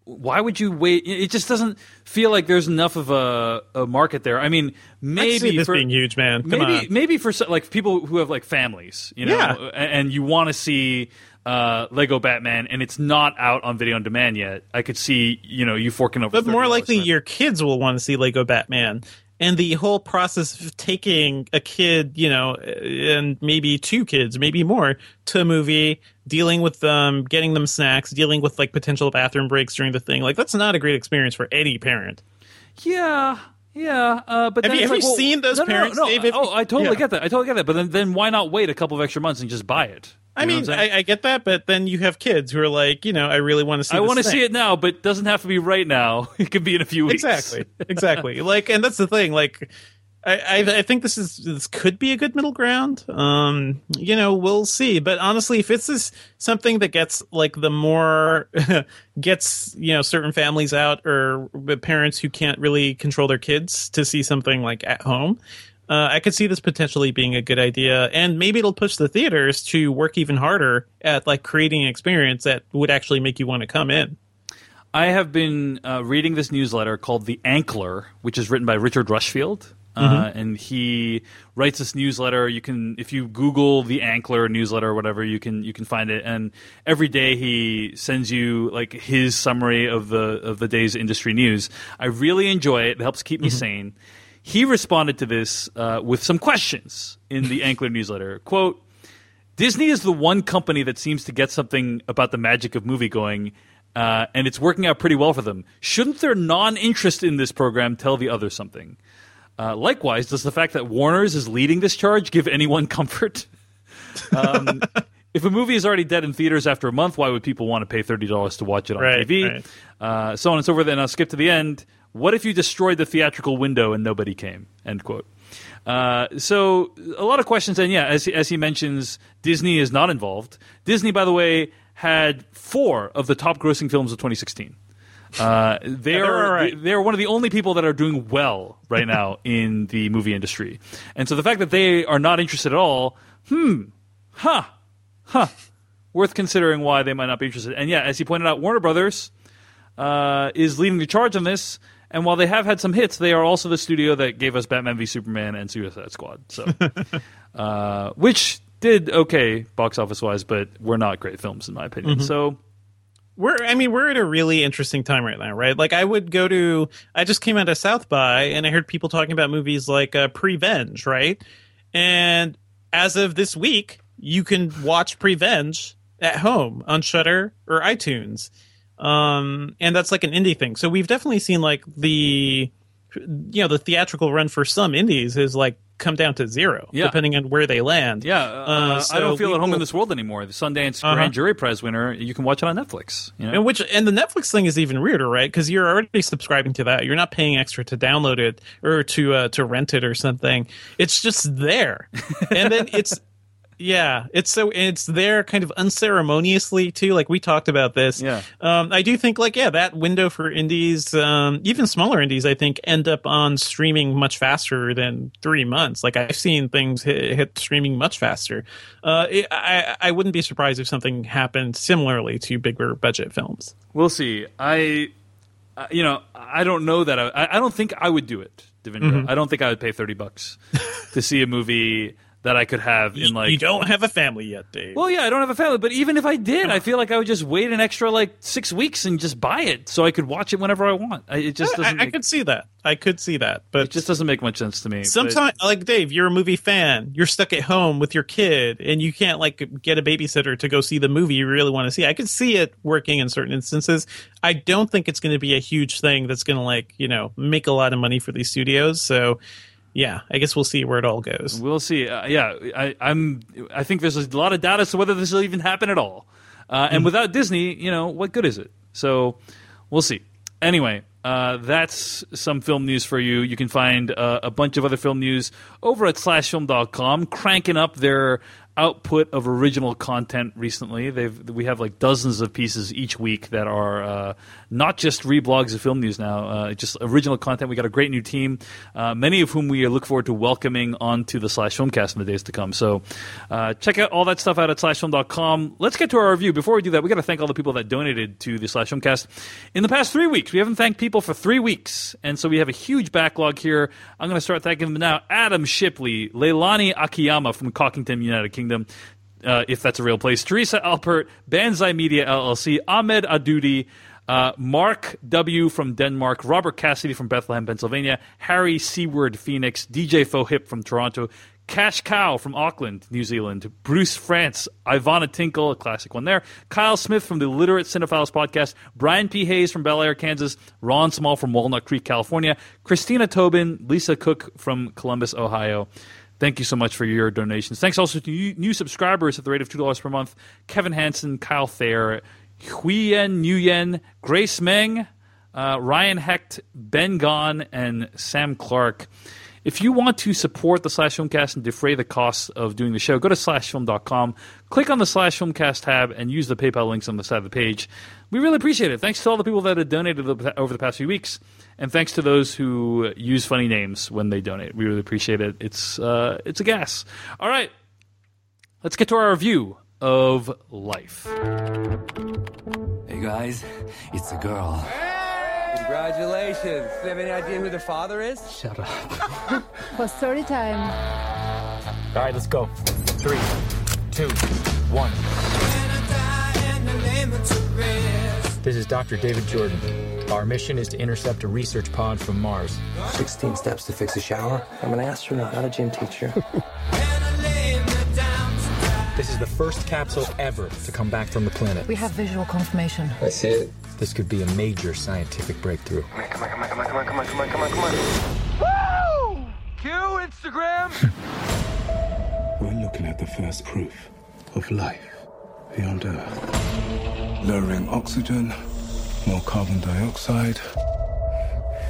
why would you wait? It just doesn't feel like there's enough of a, a market there. I mean, maybe I this for, being huge, man. Come maybe on. maybe for like people who have like families, you know, yeah. and, you want to see uh, Lego Batman, and it's not out on video on demand yet. I could see you know you forking over. But more likely, your kids will want to see Lego Batman, and the whole process of taking a kid, you know, and maybe two kids, maybe more, to a movie, dealing with them, getting them snacks, dealing with like potential bathroom breaks during the thing, like that's not a great experience for any parent. Yeah, yeah, uh, but have you, have like, you well, seen those no, parents? No, no, David? Oh, I totally yeah. get that. I totally get that. But then, then why not wait a couple of extra months and just buy it? I mean, I, I, get that, but then you have kids who are like, you know, I really want to see. I want to see it now, but it doesn't have to be right now. <laughs> It could be in a few weeks. Exactly, exactly. <laughs> like, and that's the thing. Like, I, I, I think this is this could be a good middle ground. Um, you know, we'll see. But honestly, if it's this something that gets like the more <laughs> gets you know certain families out or parents who can't really control their kids to see something like at home, uh, I could see this potentially being a good idea, and maybe it'll push the theaters to work even harder at like creating an experience that would actually make you want to come in. I have been uh, reading this newsletter called The Ankler, which is written by Richard Rushfield. Uh, mm-hmm. and he writes this newsletter. You can, if you Google the Ankler newsletter or whatever, you can you can find it. And every day he sends you like his summary of the of the day's industry news. I really enjoy it. It helps keep me mm-hmm. sane. He responded to this uh, with some questions in the <laughs> Ankler newsletter. Quote: Disney is the one company that seems to get something about the magic of movie going. Uh, and it's working out pretty well for them. Shouldn't their non-interest in this program tell the others something? Uh, likewise, does the fact that Warner's is leading this charge give anyone <laughs> comfort? um, <laughs> if a movie is already dead in theaters after a month, why would people want to pay thirty dollars to watch it on right, TV? Right. Uh, so on and so forth. And I'll skip to the end. What if you destroyed the theatrical window and nobody came? End quote. Uh, so a lot of questions, and yeah, as as he mentions, Disney is not involved. Disney, by the way, had four of the top grossing films of 2016. Uh, <laughs> they are right. they're one of the only people that are doing well right now <laughs> in the movie industry, and so the fact that they are not interested at all, hmm, huh, huh, worth considering why they might not be interested. And yeah, as he pointed out, Warner Brothers uh, is leading the charge on this. And while they have had some hits, they are also the studio that gave us Batman v Superman and Suicide Squad. So, <laughs> uh, which did okay box office wise, but were not great films in my opinion. Mm-hmm. So we're I mean we're at a really interesting time right now, right? Like I would go to I just came out of South by and I heard people talking about movies like uh, Prevenge, right? And as of this week, you can watch Prevenge at home on Shudder or iTunes. Um and that's like an indie thing. So we've definitely seen like the you know the theatrical run for some indies is like come down to zero Yeah. depending on where they land. Yeah, uh, so I don't feel at home will- in this world anymore. The Sundance Uh-huh. Grand Jury Prize winner, you can watch it on Netflix. You know? And which and the Netflix thing is even weirder, right? Because you're already subscribing to that. You're not paying extra to download it or to uh, to rent it or something. It's just there, and then it's yeah, it's so it's there kind of unceremoniously too. Like we talked about this. Yeah. Um, I do think like yeah, that window for indies, um, even smaller indies, I think end up on streaming much faster than three months. Like I've seen things hit, hit streaming much faster. Uh, it, I I wouldn't be surprised if something happened similarly to bigger budget films. We'll see. I, you know, I don't know that. I, I- don't think I would do it, Devindra. Mm-hmm. I don't think I would pay thirty bucks to see a movie that I could have in like. you don't have a family yet, Dave. Well, yeah, I don't have a family, but even if I did, I feel like I would just wait an extra like six weeks and just buy it so I could watch it whenever I want. I, it just I, doesn't. I make, could see that. I could see that, but it just doesn't make much sense to me. sometimes, like Dave, you're a movie fan. You're stuck at home with your kid, and you can't like get a babysitter to go see the movie you really want to see. I could see it working in certain instances. I don't think it's going to be a huge thing that's going to like you know make a lot of money for these studios. So. Yeah, I guess we'll see where it all goes. We'll see. Uh, yeah, I, I'm. I think there's a lot of doubt as to whether this will even happen at all. Uh, and without Disney, you know, what good is it? So we'll see. Anyway, uh, that's some film news for you. You can find uh, a bunch of other film news over at slashfilm.com, cranking up their output of original content recently. They've we have like dozens of pieces each week that are uh, not just reblogs of film news now, uh, just original content. We got a great new team, uh, many of whom we look forward to welcoming onto the Slash Filmcast in the days to come. So uh, check out all that stuff out at slashfilm.com. Let's get to our review. Before we do that, we got to thank all the people that donated to the Slash Filmcast in the past three weeks. We haven't thanked people for three weeks, and so we have a huge backlog here. I'm going to start thanking them now. Adam Shipley, Leilani Akiyama from Cockington, United Kingdom. Uh, if that's a real place. Teresa Alpert, Banzai Media LLC, Ahmed Adudi, uh, Mark W. from Denmark, Robert Cassidy from Bethlehem, Pennsylvania, Harry Seaward Phoenix, DJ Fohip from Toronto, Cash Cow from Auckland, New Zealand, Bruce France, Ivana Tinkle, a classic one there, Kyle Smith from the Literate Cinephiles podcast, Brian P. Hayes from Bel Aire, Kansas, Ron Small from Walnut Creek, California, Christina Tobin, Lisa Cook from Columbus, Ohio. Thank you so much for your donations. Thanks also to new, subscribers at the rate of $2 per month Kevin Hansen, Kyle Thayer, Huyen Nguyen, Grace Meng, uh, Ryan Hecht, Ben Gon, and Sam Clark. If you want to support the Slash Filmcast and defray the costs of doing the show, go to slashfilm.com, click on the Slash Filmcast tab, and use the PayPal links on the side of the page. We really appreciate it. Thanks to all the people that have donated over the past few weeks, and thanks to those who use funny names when they donate. We really appreciate it. It's uh, it's a gas. All right, let's get to our review of Life. Hey guys, it's a girl. Congratulations. Do you have any idea who the father is? Shut up. <laughs> Was story time. All right, let's go. Three, two, one. This is Dr. David Jordan. Our mission is to intercept a research pod from Mars. 16 steps to fix a shower. I'm an astronaut, not a gym teacher. <laughs> This is the first capsule ever to come back from the planet. We have visual confirmation. I see it. This could be a major scientific breakthrough. Come on, come on, come on, come on, come on, come on, come on, come on. Woo! Q Instagram! <laughs> We're looking at the first proof of life beyond Earth. Lowering oxygen, more carbon dioxide.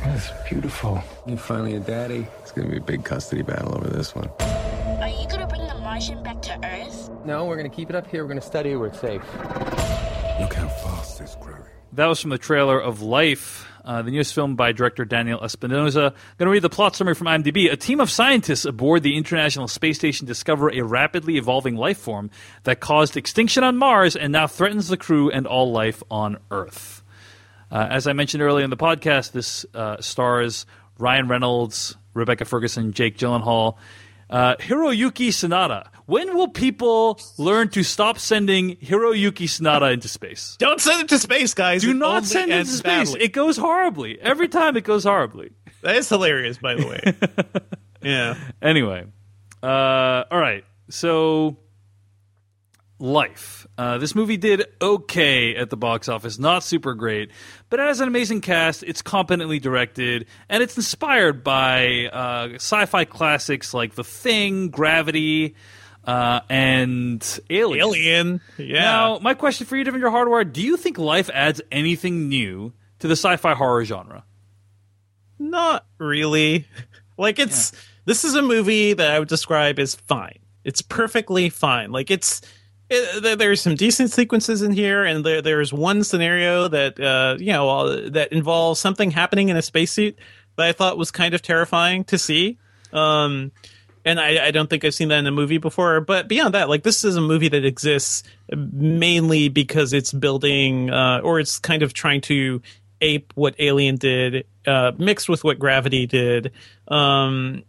That's beautiful. You're finally a daddy. It's gonna be a big custody battle over this one. Are you gonna bring the Martian back to Earth? No, we're gonna keep it up here. We're gonna study where it's safe. Look how fast it's growing. That was from the trailer of Life, uh, the newest film by director Daniel Espinosa. I'm Going to read the plot summary from IMDb. A team of scientists aboard the International Space Station discover a rapidly evolving life form that caused extinction on Mars and now threatens the crew and all life on Earth. Uh, as I mentioned earlier in the podcast, this uh, stars Ryan Reynolds, Rebecca Ferguson, Jake Gyllenhaal. Uh, Hiroyuki Sanada. When will people learn to stop sending Hiroyuki Sanada into space? Don't send it to space, guys. Do It not send it ends space. badly. It goes horribly. Every time it goes horribly. That is hilarious, by the way. <laughs> yeah. Anyway, uh, all right. So, Life. Uh, this movie did okay at the box office, not super great, but it has an amazing cast. It's competently directed, and it's inspired by uh, sci-fi classics like The Thing, Gravity, uh, and Alien. Alien. Yeah. Now, my question for you, Devindra Hardawar: Do you think Life adds anything new to the sci-fi horror genre? Not really. <laughs> Like it's this is a movie that I would describe as fine. It's perfectly fine. Like it's it, there's some decent sequences in here, and there, there's one scenario that uh, you know uh, that involves something happening in a spacesuit that I thought was kind of terrifying to see. Um, and I, I don't think I've seen that in a movie before. But beyond that, like this is a movie that exists mainly because it's building, uh, or it's kind of trying to ape what Alien did, uh, mixed with what Gravity did. Um,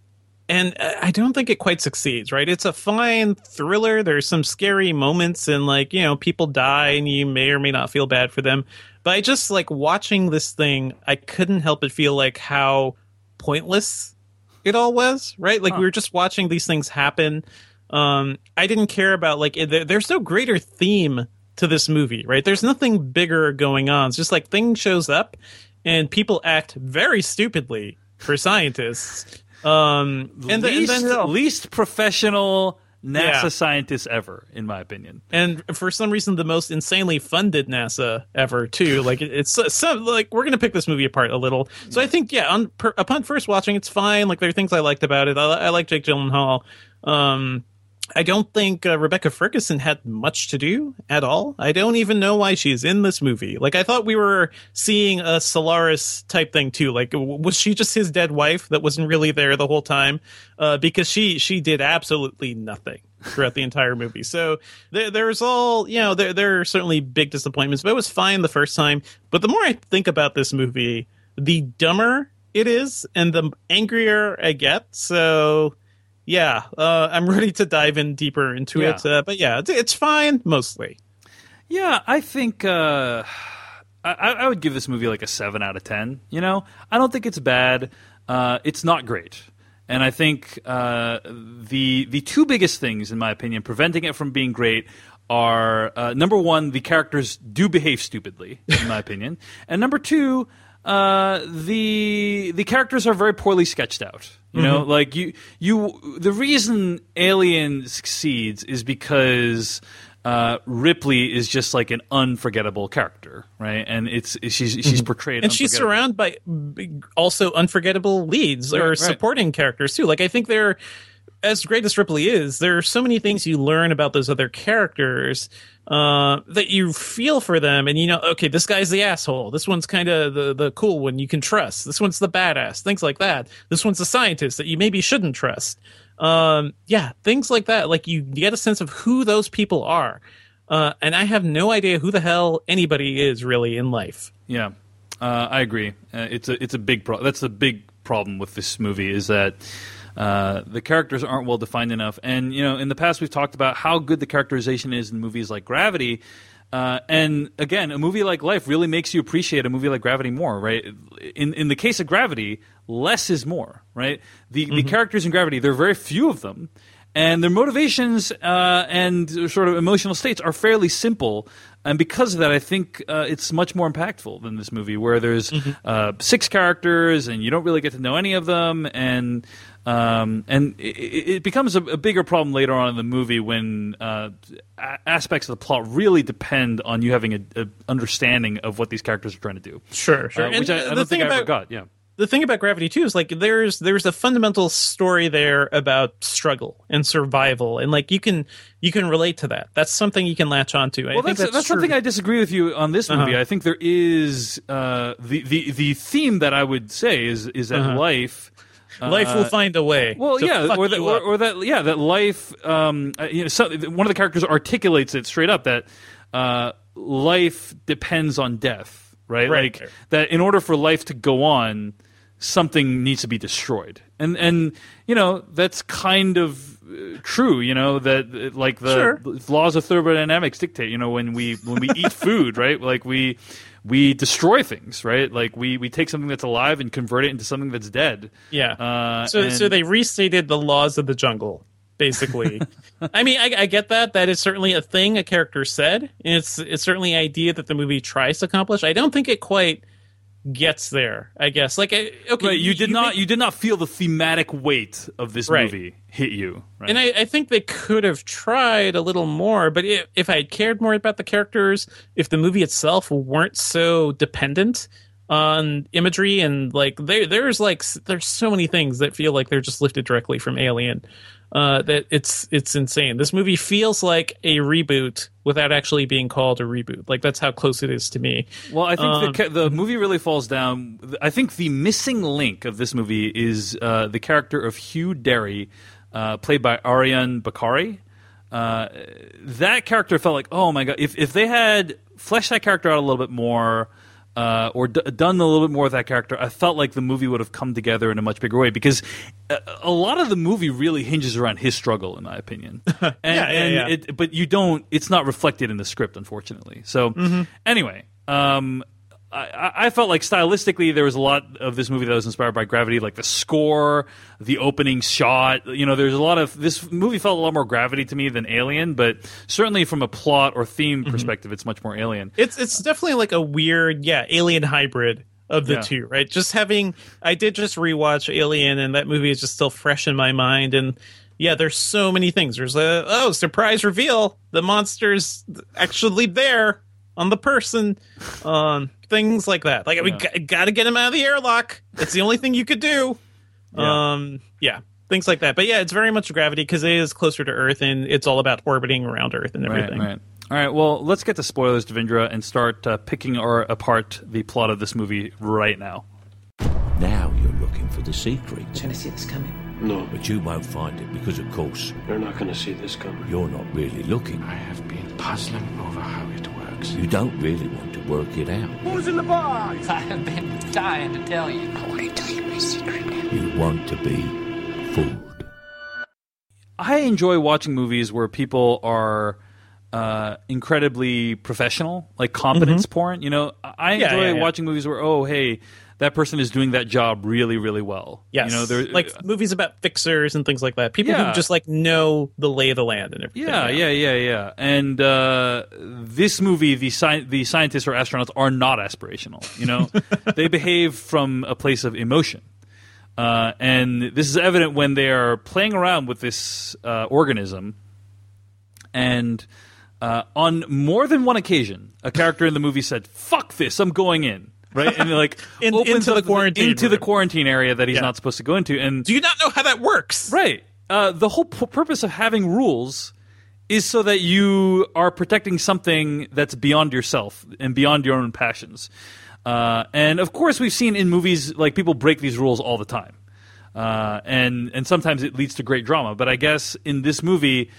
and uh, I don't think it quite succeeds, right? It's a fine thriller. There's some scary moments, and like you know, people die, and you may or may not feel bad for them. But I just like watching this thing. I couldn't help but feel like how pointless it all was, right? Like we were just watching these things happen. Um, I didn't care about like it, there's no greater theme to this movie, right? There's nothing bigger going on. It's just like thing shows up, and people act very stupidly for scientists. Um, and, and least, then least professional NASA Yeah. scientists ever, in my opinion. and for some reason the most insanely funded NASA ever too. Like it's some like we're gonna pick this movie apart a little. So I think yeah, on per, upon first watching, it's fine. Like there are things I liked about it. I, I like Jake Gyllenhaal. Um, I don't think uh, Rebecca Ferguson had much to do at all. I don't even know why she's in this movie. Like I thought we were seeing a Solaris type thing too. Like was she just his dead wife that wasn't really there the whole time? Uh, because she she did absolutely nothing throughout the entire movie. So there, there's all you know. There there are certainly big disappointments, but it was fine the first time. But the more I think about this movie, the dumber it is, and the angrier I get. So yeah, uh, I'm <laughs> ready to dive in deeper into Yeah. it. Uh, but yeah, it's, it's fine mostly. Yeah, I think uh, I, I would give this movie like a seven out of ten. You know, I don't think it's bad. Uh, it's not great, and I think uh, the the two biggest things, in my opinion, preventing it from being great are uh, number one, the characters do behave stupidly, in my <laughs> opinion, and number two. Uh, the the characters are very poorly sketched out. You know, like you you the reason Alien succeeds is because uh, Ripley is just like an unforgettable character, right? And it's she's she's portrayed, and she's surrounded by also unforgettable leads or right. supporting characters too. Like I think they're as great as Ripley is, there are so many things you learn about those other characters uh, that you feel for them, and you know, okay, this guy's the asshole. This one's kind of the the cool one you can trust. This one's the badass. Things like that. This one's the scientist that you maybe shouldn't trust. Um, yeah, things like that. Like you get a sense of who those people are. Uh, and I have no idea who the hell anybody is really in life. Yeah, uh, I agree. Uh, it's a it's a big pro- that's a big problem with this movie is that uh, the characters aren't well defined enough. And you know, in the past we've talked about how good the characterization is in movies like Gravity. Uh, and again, a movie like Life really makes you appreciate a movie like Gravity more, right? In in the case of Gravity, less is more, right? The the characters in Gravity, there are very few of them, and their motivations uh, and sort of emotional states are fairly simple. And because of that, I think uh, it's much more impactful than this movie, where there's uh, six characters and you don't really get to know any of them, and um, and it, it becomes a, a bigger problem later on in the movie when uh, a- aspects of the plot really depend on you having a, a understanding of what these characters are trying to do. Sure, sure. Uh, And which I, I don't think I ever got. Yeah. The thing about gravity too is like there's there's a fundamental story there about struggle and survival and like you can you can relate to that that's something you can latch onto I Well, think that's, that's, something I disagree with you on this movie. Uh-huh. I think there is uh, the, the the theme that I would say is is that Uh-huh. life. uh, life will find a way Well, yeah, or that, or, or that, yeah, that life. Um, uh, you know, so, one of the characters articulates it straight up that uh, life depends on death, right? Right. Like that. In order for life to go on, something needs to be destroyed, and and you know that's kind of uh, true. You know that uh, like the, Sure. laws of thermodynamics dictate. You know when we when we eat food, <laughs> right? Like we we destroy things, right? Like we we take something that's alive and convert it into something that's dead. Yeah. Uh, so so they restated the laws of the jungle, basically. <laughs> I mean, I, I get that. That is certainly a thing a character said. And it's it's certainly an idea that the movie tries to accomplish. I don't think it quite gets there. I guess. Like, okay, Right, you did not make- you did not feel the thematic weight of this Right. movie hit you. Right? And I, I think they could have tried a little more, but if, if I had cared more about the characters, if the movie itself weren't so dependent on imagery and like there there's like there's so many things that feel like they're just lifted directly from Alien. Uh, that it's it's insane. This movie feels like a reboot without actually being called a reboot. Like that's how close it is to me. Well, I think Um, the, the movie really falls down. I think the missing link of this movie is uh, the character of Hugh Derry, uh, played by Ariyon Bakare. Uh, that character felt like, oh my god, if if they had fleshed that character out a little bit more. Uh, or d- done a little bit more with that character, I felt like the movie would have come together in a much bigger way because a, a lot of the movie really hinges around his struggle, in my opinion. <laughs> And, Yeah, yeah, and yeah. It, but you don't. It's not reflected in the script, unfortunately. So Mm-hmm. anyway, um, I- I, felt like stylistically there was a lot of this movie that was inspired by Gravity, like the score, the opening shot. You know, there's a lot of this movie felt a lot more Gravity to me than Alien, but certainly from a plot or theme Mm-hmm. perspective, it's much more Alien. It's it's definitely like a weird, yeah, alien hybrid of the Yeah. two, right? Just having I did just rewatch Alien and that movie is just still fresh in my mind and yeah, there's so many things. There's a oh, surprise reveal. The monster's actually there on the person. Um things like that. Like we got to get him out of the airlock. It's the only thing you could do. Yeah. Um yeah, things like that. But yeah, it's very much gravity because it is closer to Earth and it's all about orbiting around Earth and everything. right. All right, well, let's get to spoilers, Devindra, and start uh, picking or apart the plot of this movie right now. Now you're looking for the secret. Gonna see this coming. No, But you won't find it because, of course, you're not going to see this coming. you're not really looking. I have been puzzling over how it works. You don't really want to work it out. Who's in the box? <laughs> I have been dying to tell you. I want to tell you my secret. You want to be fooled. I enjoy watching movies where people are uh, incredibly professional, like competence porn. You know, I Yeah, enjoy yeah, yeah. watching movies where, oh, hey, that person is doing that job really, really well. Yes, you know, they're like movies about fixers and things like that. People Yeah. who just like know the lay of the land and everything. Yeah, yeah, yeah, yeah. And uh, this movie, the sci- the scientists or astronauts are not aspirational. You know, <laughs> they behave from a place of emotion, uh, and this is evident when they are playing around with this uh, organism. And uh, on more than one occasion, a character in the movie said, "Fuck this! I'm going in." Right, and like <laughs> In- into the quarantine into the quarantine area that he's Yeah. not supposed to go into, and Do you not know how that works? Right. Uh, the whole p- purpose of having rules is so that you are protecting something that's beyond yourself and beyond your own passions. Uh, and of course, we've seen in movies like people break these rules all the time, uh, and and sometimes it leads to great drama. But I guess in this movie,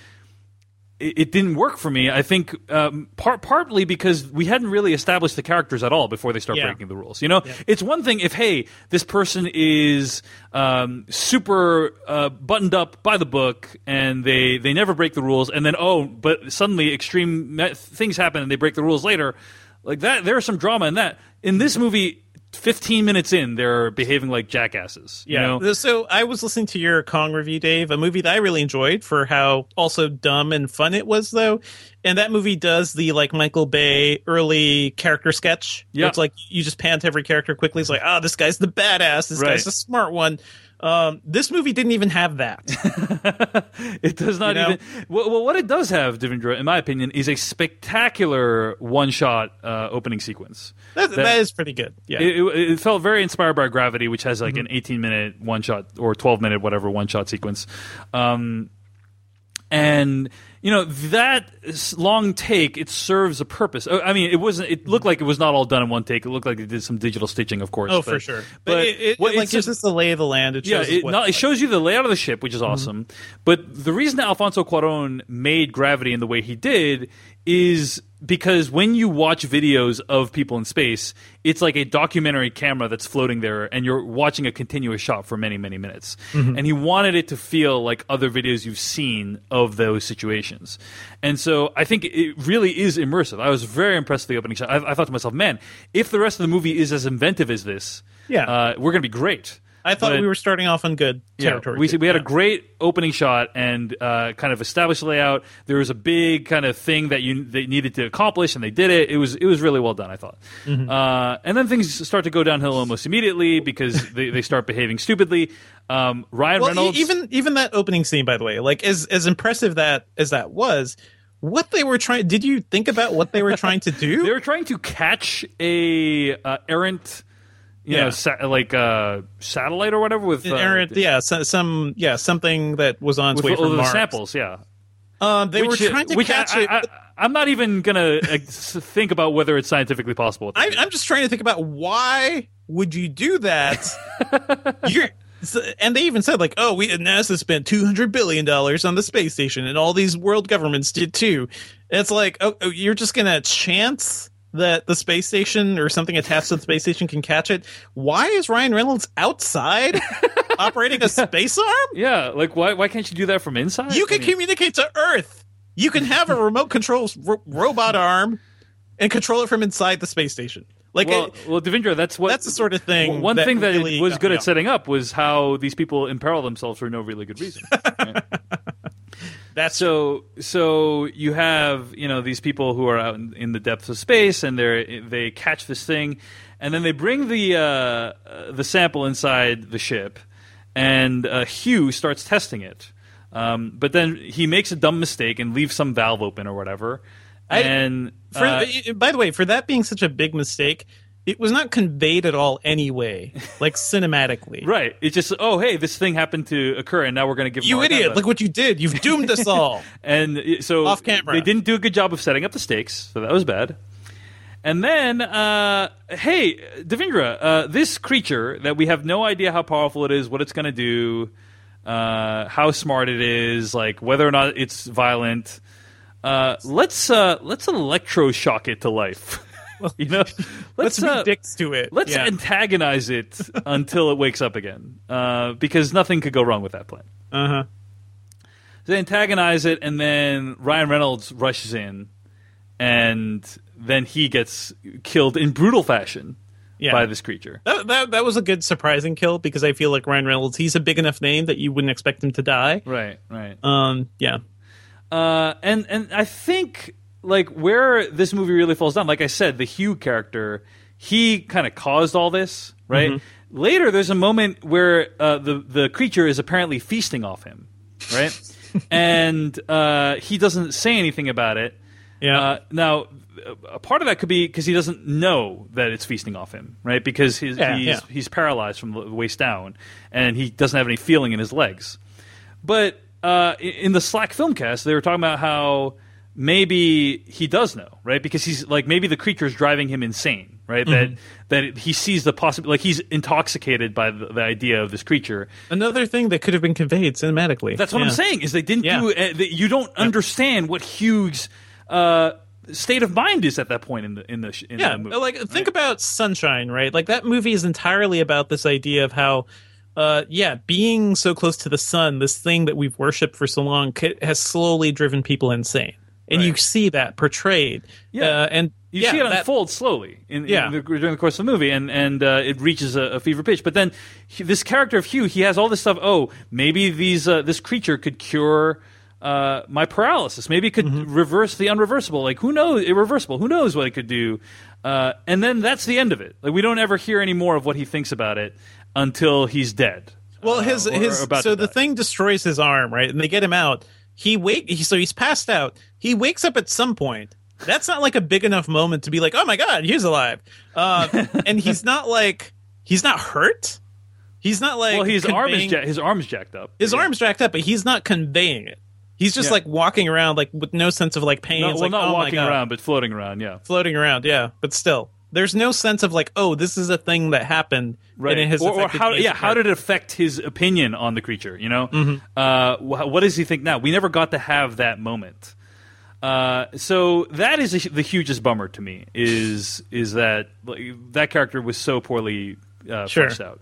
it, didn't work for me. I think um, part partly because we hadn't really established the characters at all before they start Yeah. breaking the rules. You know, it's one thing if hey, this person is um, super uh, buttoned up by the book and they they never break the rules, and then oh, but suddenly extreme things happen and they break the rules later. Like that, there's some drama in that. In this movie. 15 minutes in, they're behaving like jackasses. You Yeah. know? So I was listening to your Kong review, Dave, a movie that I really enjoyed for how also dumb and fun it was, though. And that movie does the like Michael Bay early character sketch. Yeah. It's like you just pan to every character quickly. It's like, oh, this guy's the badass. This Right. guy's the smart one. Um, this movie didn't even have that. <laughs> It does not You know? even. Well, what it does have, Devindra, in my opinion, is a spectacular one-shot uh, opening sequence. That, that is pretty good. Yeah. It, it, it felt very inspired by Gravity, which has like an 18-minute one-shot or 12-minute whatever one-shot sequence. Um, and you know that long take it serves a purpose Uh, i mean it wasn't it looked like it was not all done in one take it looked like they did some digital stitching of course oh, but- for sure. But, but it, it, what- like it's gives us the lay of the land. It yeah, shows us it, what- no, it shows you the layout of the ship, which is awesome. But the reason that Alfonso Cuarón made Gravity in the way he did is because when you watch videos of people in space, it's like a documentary camera that's floating there, and you're watching a continuous shot for many, many minutes. And he wanted it to feel like other videos you've seen of those situations. And so I think it really is immersive. I was very impressed with the opening shot. I, I thought to myself, man, if the rest of the movie is as inventive as this, Yeah. uh, we're going to be great. I thought But- we were starting off on good territory. yeah, we, we had Yeah. a great opening shot and uh, kind of established layout. There was a big kind of thing that you they needed to accomplish, and they did it. It was it was really well done, I thought. Mm-hmm. Uh, and then things start to go downhill almost immediately because they, they start behaving stupidly. Um, Ryan well, e- Reynolds, even even that opening scene, by the way, like as as impressive that as that was, what they were trying. Did you think about what they were trying to do? <laughs> they were trying to catch a uh, errant, Yeah. know, sa- like uh, satellite or whatever with uh, errant, yeah, so, some yeah something that was on its way from the Mars. samples, yeah. Um, they which, were trying to which catch I, it. I, am not even gonna uh, think about whether it's scientifically possible. I, I'm just trying to think about why would you do that? <laughs> You're, so- and they even said like, oh, we NASA spent 200 billion dollars on the space station, and all these world governments did too. And it's like, oh, oh, you're just gonna chance that the space station or something attached to the space station can catch it. Why is Ryan Reynolds outside <laughs> operating a space arm? Yeah, like why why can't you do that from inside? You I can mean- communicate to Earth. You can have a remote control ro- robot arm and control it from inside the space station. Like well, it- well, Devindra, that's what that's the sort of thing. one thing that really it was good at setting up was how these people imperil themselves for no really good reason. <laughs> right? That's so so you have you know these people who are out in, in the depths of space and they they catch this thing and then they bring the uh, uh, the sample inside the ship and uh, Hugh starts testing it. Um, but then he makes a dumb mistake and leaves some valve open or whatever. I- and For, uh, by the way, for that being such a big mistake, it was not conveyed at all anyway, like <laughs> cinematically. right it's just oh hey this thing happened to occur and now we're going to give You idiot! Look what you did. You've doomed us all. <laughs> and so Off camera. they didn't do a good job of setting up the stakes, so that was bad. And then, uh, hey, Devindra, uh, this creature that we have no idea how powerful it is, what it's going to do, uh, how smart it is, like whether or not it's violent. Uh, let's uh, let's electroshock it to life. <laughs> <laughs> you know, <laughs> Let's let's, be uh, dicks to it. let's Yeah. antagonize it <laughs> until it wakes up again, uh, because nothing could go wrong with that plan. Uh huh. They antagonize it, and then Ryan Reynolds rushes in, and then he gets killed in brutal fashion Yeah. by this creature. That, that that was a good surprising kill because I feel like Ryan Reynolds, he's a big enough name that you wouldn't expect him to die. Right, right. Um, yeah. Uh, and and I think like where this movie really falls down, like I said, the Hugh character, he kind of caused all this, right? Mm-hmm. Later, there's a moment where uh, the the creature is apparently feasting off him, right? <laughs> and uh, he doesn't say anything about it. Yeah. Uh, now, a part of that could be because he doesn't know that it's feasting off him, right? Because he's Yeah, he's, yeah. he's paralyzed from the waist down, and he doesn't have any feeling in his legs. But uh, in the Slack film cast, they were talking about how maybe he does know, right? Because he's like maybe the creature's driving him insane, right? Mm-hmm. That that he sees the possible, like he's intoxicated by the, the idea of this creature. Another thing that could have been conveyed cinematically. That's what I'm saying is they didn't Yeah. do. Uh, that you don't understand what Hugh's uh, state of mind is at that point in the in the in yeah the movie. like think about sunshine right like that movie is entirely about this idea of how uh yeah being so close to the sun this thing that we've worshipped for so long has slowly driven people insane and you see that portrayed Yeah. uh, and You yeah, see it that- unfold slowly in, in Yeah. the, during the course of the movie, and and uh, it reaches a, a fever pitch. But then he, this character of Hugh, he has all this stuff. Oh, maybe these uh, this creature could cure uh, my paralysis. Maybe it could Mm-hmm. reverse the unreversible. Like who knows? Irreversible. Who knows what it could do? Uh, and then that's the end of it. Like we don't ever hear any more of what he thinks about it until he's dead. Well, his or- or his about so the die. thing destroys his arm, right? And they get him out. He wake he, so he's passed out. He wakes up at some point. That's not like a big enough moment to be like, "Oh my god, he's alive." Uh, <laughs> and he's not like he's not hurt. He's not like well, his arm is ja- his arm's jacked up. his Yeah. arm's jacked up, but he's not conveying it. He's just Yeah. like walking around like with no sense of like pain. No, well, like, not oh walking around, but floating around. Yeah. floating around. Yeah, but still, there's no sense of like, oh, this is a thing that happened. right And it has or, or how yeah a how did it affect his opinion on the creature you know Mm-hmm. uh, wh- what does he think now we never got to have that moment Uh, so that is a, the hugest bummer to me. Is is that like, that character was so poorly uh, Sure. fleshed out.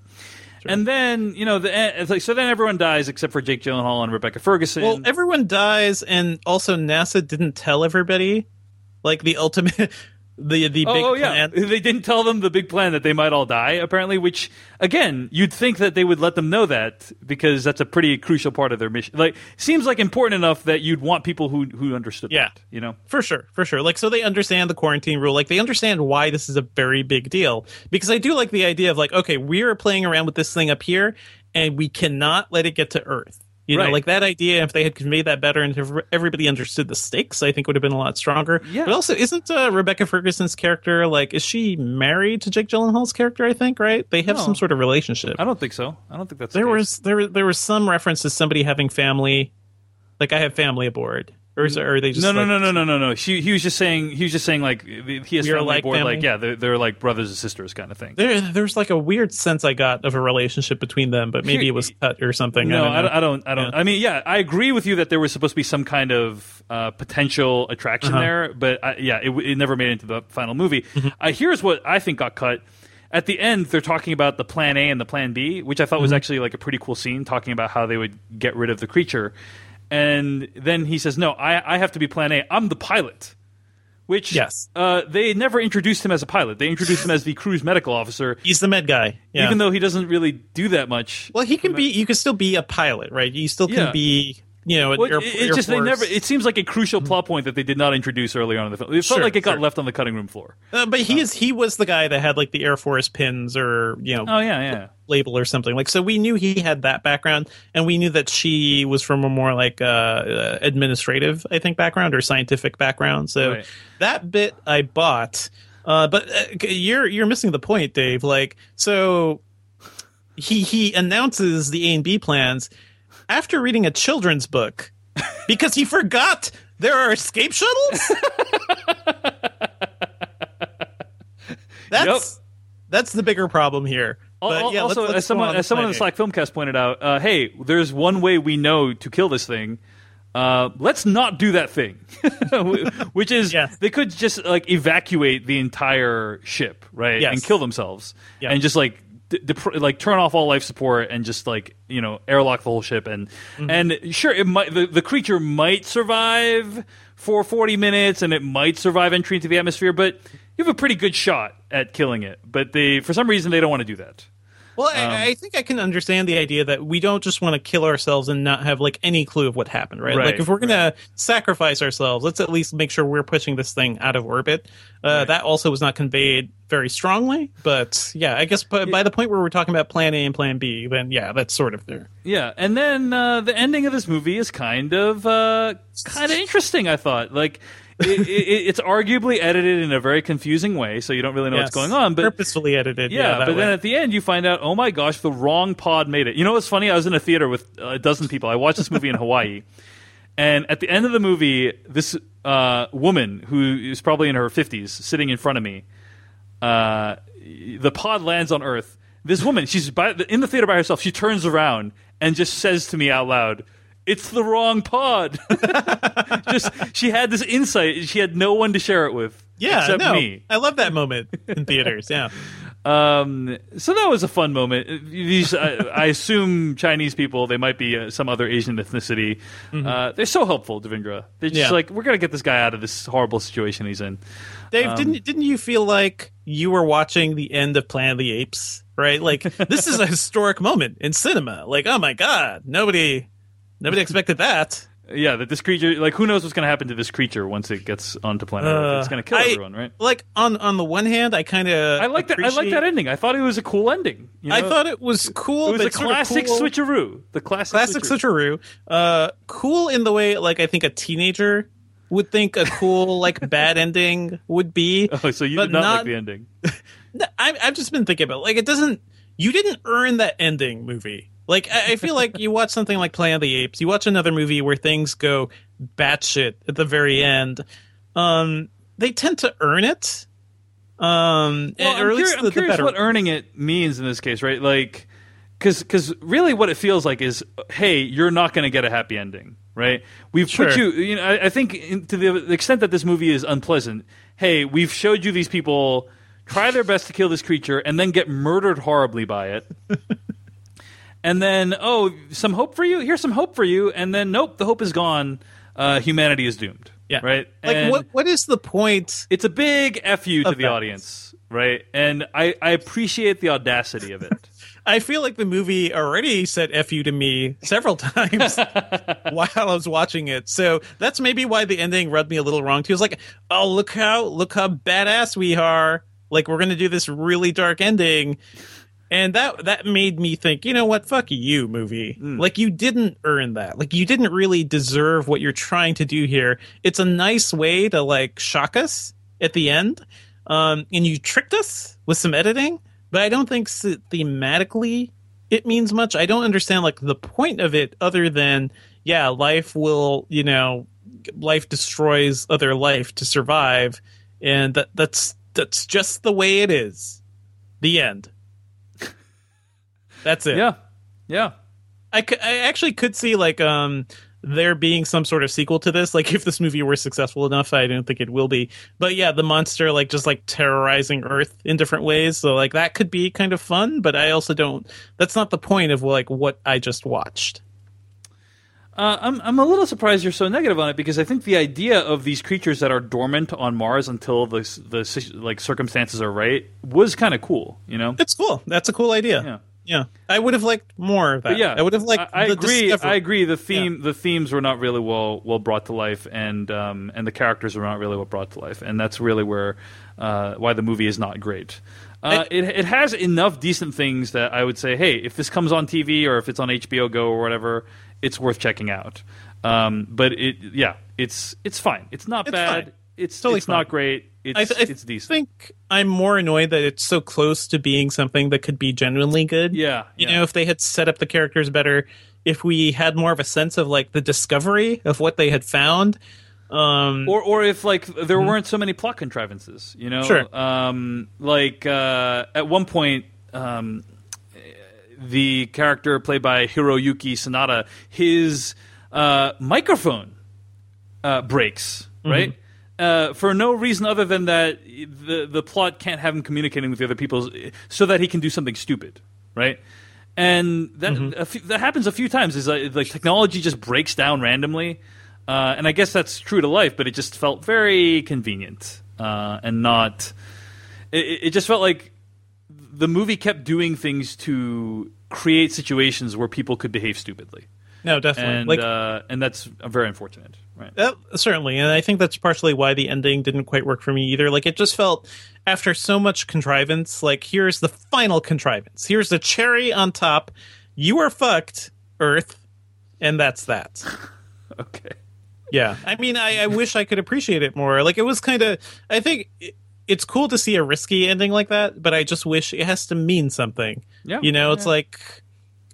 And then you know the it's like so then everyone dies except for Jake Gyllenhaal and Rebecca Ferguson. Well, everyone dies, and also NASA didn't tell everybody, like the ultimate, <laughs> the the oh, big oh, yeah, plan. <laughs> they didn't tell them the big plan that they might all die. Apparently, which again, you'd think that they would let them know that because that's a pretty crucial part of their mission. Like, seems like important enough that you'd want people who who understood. Yeah. that, you know. For sure, for sure. Like, so they understand the quarantine rule. Like, they understand why this is a very big deal. Because I do like the idea of like, okay, we're playing around with this thing up here, and we cannot let it get to Earth. You know, Right. like that idea. If they had conveyed that better, and if everybody understood the stakes, I think would have been a lot stronger. Yeah. But also, isn't uh, Rebecca Ferguson's character like? Is she married to Jake Gyllenhaal's character? I think right. They have No. some sort of relationship. I don't think so. I don't think that's the There case. was there there was some reference to somebody having family, like I have family aboard, or is or are they just no, no, like- no, no, no, no, no. She, he was just saying. He was just saying like he has family like aboard, family? like yeah, they're, they're like brothers and sisters kind of thing. There, there's like a weird sense I got of a relationship between them, but maybe it was cut or something. No, I don't. I don't. I don't. I, mean, yeah, I agree with you that there was supposed to be some kind of uh, potential attraction Uh-huh. there, but I, yeah, it, it never made it into the final movie. Mm-hmm. Uh, here's what I think got cut. At the end, they're talking about the plan A and the plan B, which I thought Mm-hmm. was actually like a pretty cool scene, talking about how they would get rid of the creature. And then he says, "No, I, I have to be plan A. I'm the pilot." Which Yes. uh, they never introduced him as a pilot. They introduced him as the crew's medical officer, <laughs> He's the med guy. Yeah. even though he doesn't really do that much. well, he can be. You can still be a pilot, right? You still can Yeah. be. You know, Well, air, it, it just they never. It seems like a crucial plot point that they did not introduce earlier on in the film. It felt Sure, like it got sure. left on the cutting room floor. Uh, but he is. He was the guy that had like the Air Force pins or you know Oh yeah, yeah. label or something. Like so, we knew he had that background, and we knew that she was from a more like uh, uh, administrative, I think, background or scientific background. So Right. that bit I bought. Uh, but uh, you're you're missing the point, Dave. Like so, he he announces the A and B plans after reading a children's book because he forgot there are escape shuttles. <laughs> that's that's the bigger problem here. But yeah, also, let's, let's as someone on as someone in the. Slack Filmcast pointed out, uh, hey, there's one way we know to kill this thing. Uh, let's not do that thing, <laughs> which is they could just like evacuate the entire ship, right, Yes. and kill themselves, Yeah. and just like dep- like turn off all life support and just like you know airlock the whole ship. And Mm-hmm. and sure it might the, the creature might survive for 40 minutes and it might survive entry into the atmosphere but you have a pretty good shot at killing it. But they for some reason they don't want to do that Well, Um, I, I think I can understand the idea that we don't just want to kill ourselves and not have like any clue of what happened, right? Right, like if we're gonna sacrifice ourselves, let's at least make sure we're pushing this thing out of orbit. Uh, That also was not conveyed very strongly, but yeah, I guess by, by the point where we're talking about Plan A and Plan B, then yeah, that's sort of there. Yeah, and then uh, the ending of this movie is kind of uh, kind of <laughs> interesting. I thought, like, it, it, it's arguably edited in a very confusing way, so you don't really know what's going on. But purposefully edited, yeah. yeah, but then at the end you find out, oh my gosh, the wrong pod made it. You know what's funny? I was in a theater with a dozen people. I watched this movie in Hawaii, and at the end of the movie, this uh, woman who is probably in her fifties sitting in front of me, uh, the pod lands on Earth. This woman, she's by, in the theater by herself. She turns around and just says to me out loud, "It's the wrong pod." <laughs> just she had this insight. She had no one to share it with. yeah, except no, me. I love that moment in theaters. Yeah, <laughs> Um, so that was a fun moment. These, I, I assume, Chinese people. They might be uh, some other Asian ethnicity. Uh, they're so helpful, Devindra. They're just Mm-hmm. Yeah. like, we're gonna get this guy out of this horrible situation he's in. Dave, Um, didn't didn't you feel like you were watching the end of Planet of the Apes? Right, like this is a <laughs> historic moment in cinema. Like, oh my god, nobody, nobody expected that. Yeah, that this creature, like, who knows what's gonna happen to this creature once it gets onto planet Earth? It's Uh, gonna kill I- everyone, right? Like on on the one hand, I kind of I like that. I like that ending. I thought it was a cool ending. you I know? thought it was cool. it was but a sort of classic cool- switcheroo. The classic, classic switcheroo. Uh, cool in the way like I think a teenager would think a cool like <laughs> bad ending would be. Oh, so you but did not, not like the ending? <laughs> No, I, I've just been thinking about like it doesn't. You didn't earn that ending movie. Like I, I feel like you watch something like Planet of the Apes, you watch another movie where things go batshit at the very end. Um, they tend to earn it. Um, Well, and- I'm, or at curi- least I'm the, the curious what earning it means in this case, right? Like, because really what it feels like is, hey, you're not going to get a happy ending. right? We've put you. You know, I, I think in, to the extent that this movie is unpleasant. Hey, we've showed you these people try their best to kill this creature and then get murdered horribly by it. <laughs> and then, oh, some hope for you. Here's some hope for you. And then, nope, the hope is gone. Uh, humanity is doomed. Yeah. Right. Like And- what what is the point? it's a big fu to the that. audience, right? And I, I appreciate the audacity of it. <laughs> I feel like the movie already said "f you" to me several <laughs> times <laughs> while I was watching it. So that's maybe why the ending rubbed me a little wrong too. It's like, oh, look how look how badass we are! Like we're gonna do this really dark ending, and that that made me think, you know what? Fuck you, movie. Like you didn't earn that. Like you didn't really deserve what you're trying to do here. It's a nice way to like shock us at the end, um, and you tricked us with some editing. But I don't think thematically it means much. I don't understand like the point of it other than yeah, life will you know, life destroys other life to survive, and that that's that's just the way it is. The end. That's it. yeah. Yeah. I, I actually could see like um there being some sort of sequel to this like if this movie were successful enough i don't think it will be but yeah the monster like just like terrorizing earth in different ways so like that could be kind of fun but i also don't that's not the point of like what i just watched Uh, I'm I'm a little surprised you're so negative on it because I think the idea of these creatures that are dormant on Mars until the the like circumstances are right was kind of cool, you know. it's cool that's a cool idea Yeah. Yeah i would have liked more of that But yeah, i would have liked I, I the agree. discovery. I agree. The theme, the themes were not really well well brought to life, and um, and the characters were not really well brought to life, and that's really where uh, why the movie is not great. Uh, it it has enough decent things that I would say, hey, if this comes on TV or if it's on HBO Go or whatever, it's worth checking out. Um, but it, yeah, it's it's fine. It's not It's bad. fine. It's Totally it's not great. It's I, th- it's decent. think I'm more annoyed that it's so close to being something that could be genuinely good. Yeah, You yeah. know, if they had set up the characters better, if we had more of a sense of like the discovery of what they had found. Um, or or if like there weren't so many plot contrivances, you know, Sure. Um, like uh, at one point, um, the character played by Hiroyuki Sanada, his uh, microphone uh, breaks, right? Uh, for no reason other than that the the plot can't have him communicating with the other people, so that he can do something stupid, right? And that a few, that happens a few times. Is like, like technology just breaks down randomly, uh, and I guess that's true to life. But it just felt very convenient uh, and not. It, it it just felt like the movie kept doing things to create situations where people could behave stupidly, no, definitely. and like uh, and that's very unfortunate, right? Uh, certainly, and I think that's partially why the ending didn't quite work for me either. Like it just felt after so much contrivance, like here's the final contrivance. Here's the cherry on top. You are fucked, Earth, and that's that. <laughs> Okay. Yeah, I mean, I, I wish I could appreciate it more. Like it was kind of. I think it, it's cool to see a risky ending like that, but I just wish it has to mean something. Yeah, you know, it's like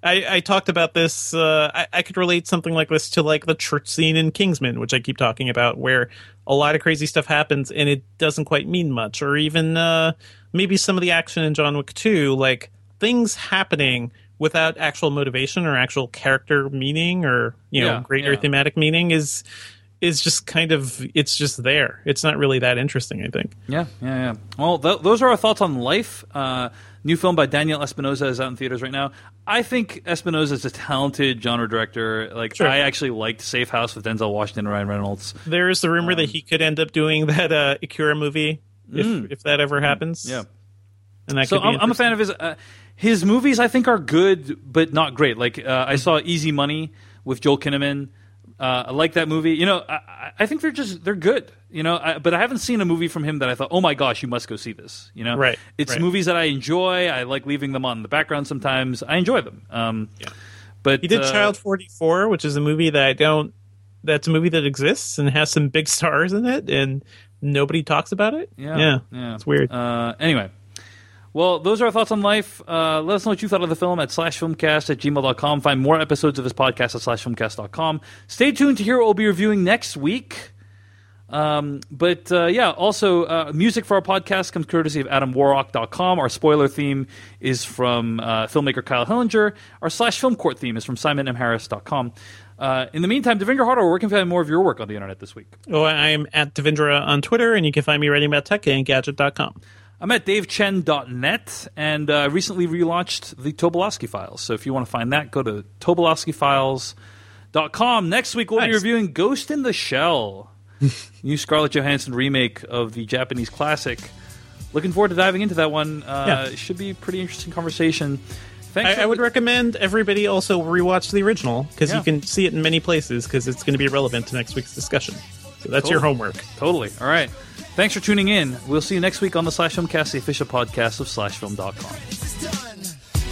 I, I talked about this. Uh, I, I could relate something like this to like the church scene in Kingsman, which I keep talking about, where a lot of crazy stuff happens and it doesn't quite mean much, or even uh, maybe some of the action in John Wick 2, like things happening without actual motivation or actual character meaning or you know Yeah, greater yeah. thematic meaning is is just kind of it's just there. It's not really that interesting. I think. Yeah, yeah, yeah. Well, th- those are our thoughts on Life. Uh, new film by Daniel Espinosa is out in theaters right now. I think Espinosa is a talented genre director. Like, Sure. I actually liked Safe House with Denzel Washington and Ryan Reynolds. There is the rumor Um, that he could end up doing that uh, Akira movie if if that ever happens. Mm. Yeah. and that So I'm, I'm a fan of his. Uh, his movies, I think, are good, but not great. Like, uh, I saw Easy Money with Joel Kinnaman. Uh, I like that movie. You know, I, I- think they're just they're good. You know, I, but I haven't seen a movie from him that I thought, oh my gosh, you must go see this. You know, Right, It's right. movies that I enjoy. I like leaving them on in the background sometimes. I enjoy them. Um, Yeah. But He did uh, Child 44, which is a movie that I don't. That's a movie that exists and has some big stars in it, and nobody talks about it. Yeah, yeah, yeah. it's weird. Uh, anyway, well, those are our thoughts on life. Uh, let us know what you thought of the film at slashfilmcast at gmail.com. Find more episodes of this podcast at slashfilmcast.com. Stay tuned to hear what we'll be reviewing next week. Um, but uh, yeah, also uh, music for our podcast comes courtesy of AdamWarrock.com. Our spoiler theme is from uh, filmmaker Kyle Hillinger. Our slash film court theme is from SimonMHarris.com. Uh, in the meantime, Devindra Hardawar, where can we find more of your work on the internet this week? Oh, I'm at Devendra on Twitter, and you can find me writing about tech at Engadget.com. I'm at davechen.net, and uh, recently relaunched the Tobolowsky Files. So if you want to find that, go to tobolowskyfiles.com. Next week, we'll be reviewing Ghost in the Shell, <laughs> new Scarlett Johansson remake of the Japanese classic. Looking forward to diving into that one. Uh, Yeah. It should be a pretty interesting conversation. Thanks. I, I would recommend everybody also rewatch the original because Yeah. you can see it in many places because it's going to be relevant to next week's discussion. So that's your homework. Totally. All right. Thanks for tuning in. We'll see you next week on the Slash Filmcast, the official podcast of SlashFilm.com.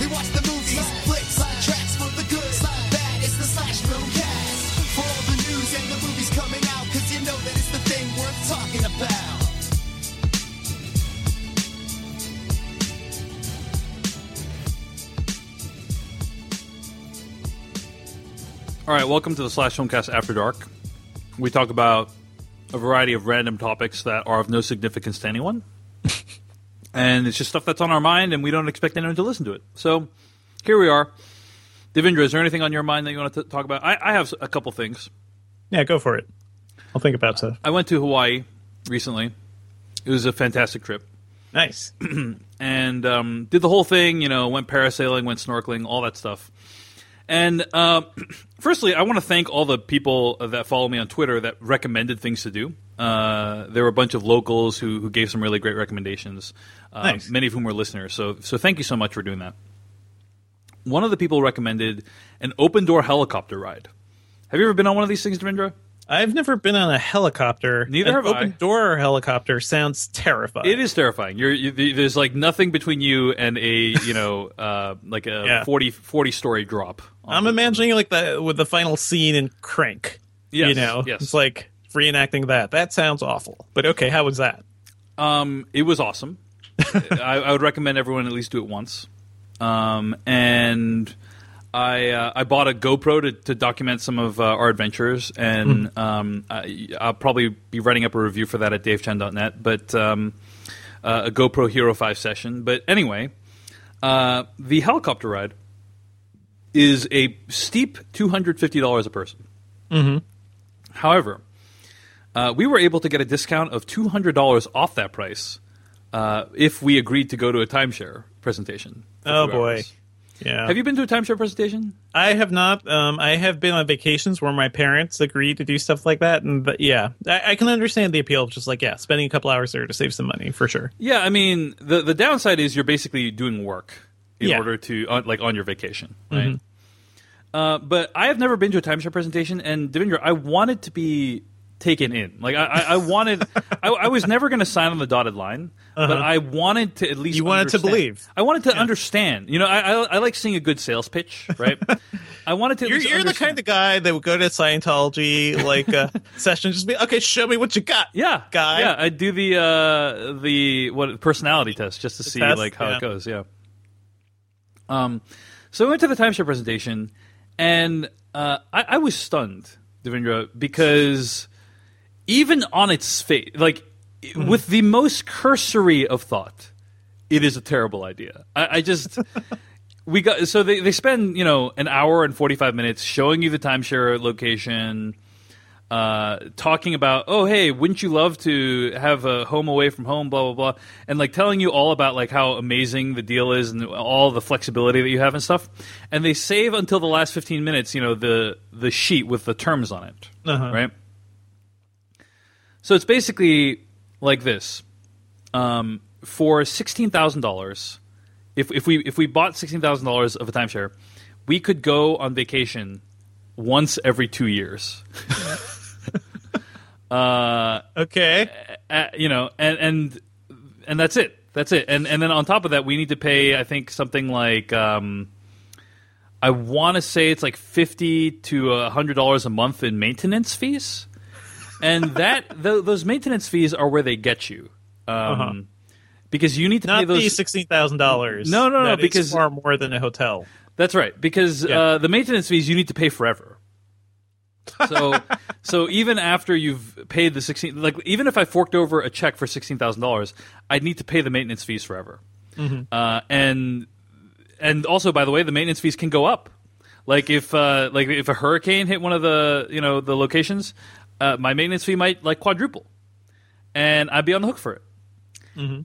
They watch the movies, flicks, tracks for the good, bad. It's the slash film cast. For all the news and the movies coming out, cause you know that it's the thing worth talking about. All right, welcome to the Slash Filmcast After Dark. We talk about a variety of random topics that are of no significance to anyone. <laughs> and it's just stuff that's on our mind, and we don't expect anyone to listen to it. So here we are. Devindra, is there anything on your mind that you want to talk about? I, I have a couple things. Yeah, go for it. I'll think about stuff. I went to Hawaii recently. It was a fantastic trip. Nice. <clears throat> and um, did the whole thing. You know, went parasailing, went snorkeling, all that stuff. And uh, <clears throat> firstly, I want to thank all the people that follow me on Twitter that recommended things to do. Uh, there were a bunch of locals who, who gave some really great recommendations. Uh. Many of whom were listeners. So, so thank you so much for doing that. One of the people recommended an open door helicopter ride. Have you ever been on one of these things, Devindra? I've never been on a helicopter. Neither An have I. open door helicopter sounds terrifying. It is terrifying. You're, you, there's like nothing between you and a you know <laughs> uh, like a Yeah. 40, 40 story drop. I'm imagining like the with the final scene in Crank. Yes, you know, yes. it's like reenacting that. That sounds awful. But okay, how was that? Um, it was awesome. <laughs> I, I would recommend everyone at least do it once. Um, and I uh, I bought a GoPro to, to document some of uh, our adventures, and um, I, I'll probably be writing up a review for that at DaveChen.net. But um, uh, a GoPro Hero Five session. But anyway, uh, the helicopter ride is a steep two hundred fifty dollars a person. Mm-hmm. However, uh, we were able to get a discount of two hundred dollars off that price uh, if we agreed to go to a timeshare presentation. Oh boy. hours. Yeah. Have you been to a timeshare presentation? I have not. Um, I have been on vacations where my parents agreed to do stuff like that, and but yeah, I, I can understand the appeal of just like yeah, spending a couple hours there to save some money for sure. Yeah, I mean the the downside is you're basically doing work in Yeah. order to uh, like on your vacation, right? Mhm. Uh, but I have never been to a timeshare presentation, and Devindra, I wanted to be taken in. Like I, I, I wanted, I, I was never going to sign on the dotted line, but Uh-huh. I wanted to at least. You wanted to believe. I wanted to understand. You know, I, I, I like seeing a good sales pitch, right? <laughs> I wanted to. at You're, you're the kind of guy that would go to Scientology like uh, <laughs> session, just be okay. Show me what you got. Yeah, guy. Yeah, I do the uh, the what personality test just to see test? like how Yeah. it goes. Yeah. Um, so we went to the timeshare presentation, and uh, I, I was stunned, Devindra, because even on its face, like Mm-hmm. with the most cursory of thought, it is a terrible idea. I, I just. <laughs> We got so they, they spend you know an hour and forty five minutes showing you the timeshare location, uh, talking about, oh, hey, wouldn't you love to have a home away from home, blah, blah, blah. And like telling you all about like how amazing the deal is and all the flexibility that you have and stuff. And they save until the last 15 minutes, you know, the, the sheet with the terms on it. Uh-huh. Right. So it's basically like this. Um, for $16,000, if, if we, if we bought $16,000 of a timeshare, we could go on vacation once every two years. <laughs> uh, okay. you know, and and and that's it. That's it. And and then on top of that, we need to pay. I think something like. Um, I want to say it's like fifty to hundred dollars a month in maintenance fees, and that <laughs> th- those maintenance fees are where they get you, um, Uh-huh. because you need to pay those sixteen thousand dollars. No, no, no, That is because- far more than a hotel. That's right, because Yeah. uh, the maintenance fees you need to pay forever. So, <laughs> so even after you've paid the sixteen, like even if I forked over a check for sixteen thousand dollars, I'd need to pay the maintenance fees forever. Mhm. Uh, and and also, by the way, the maintenance fees can go up. Like if uh, like if a hurricane hit one of the you know the locations, uh, my maintenance fee might like quadruple, and I'd be on the hook for it.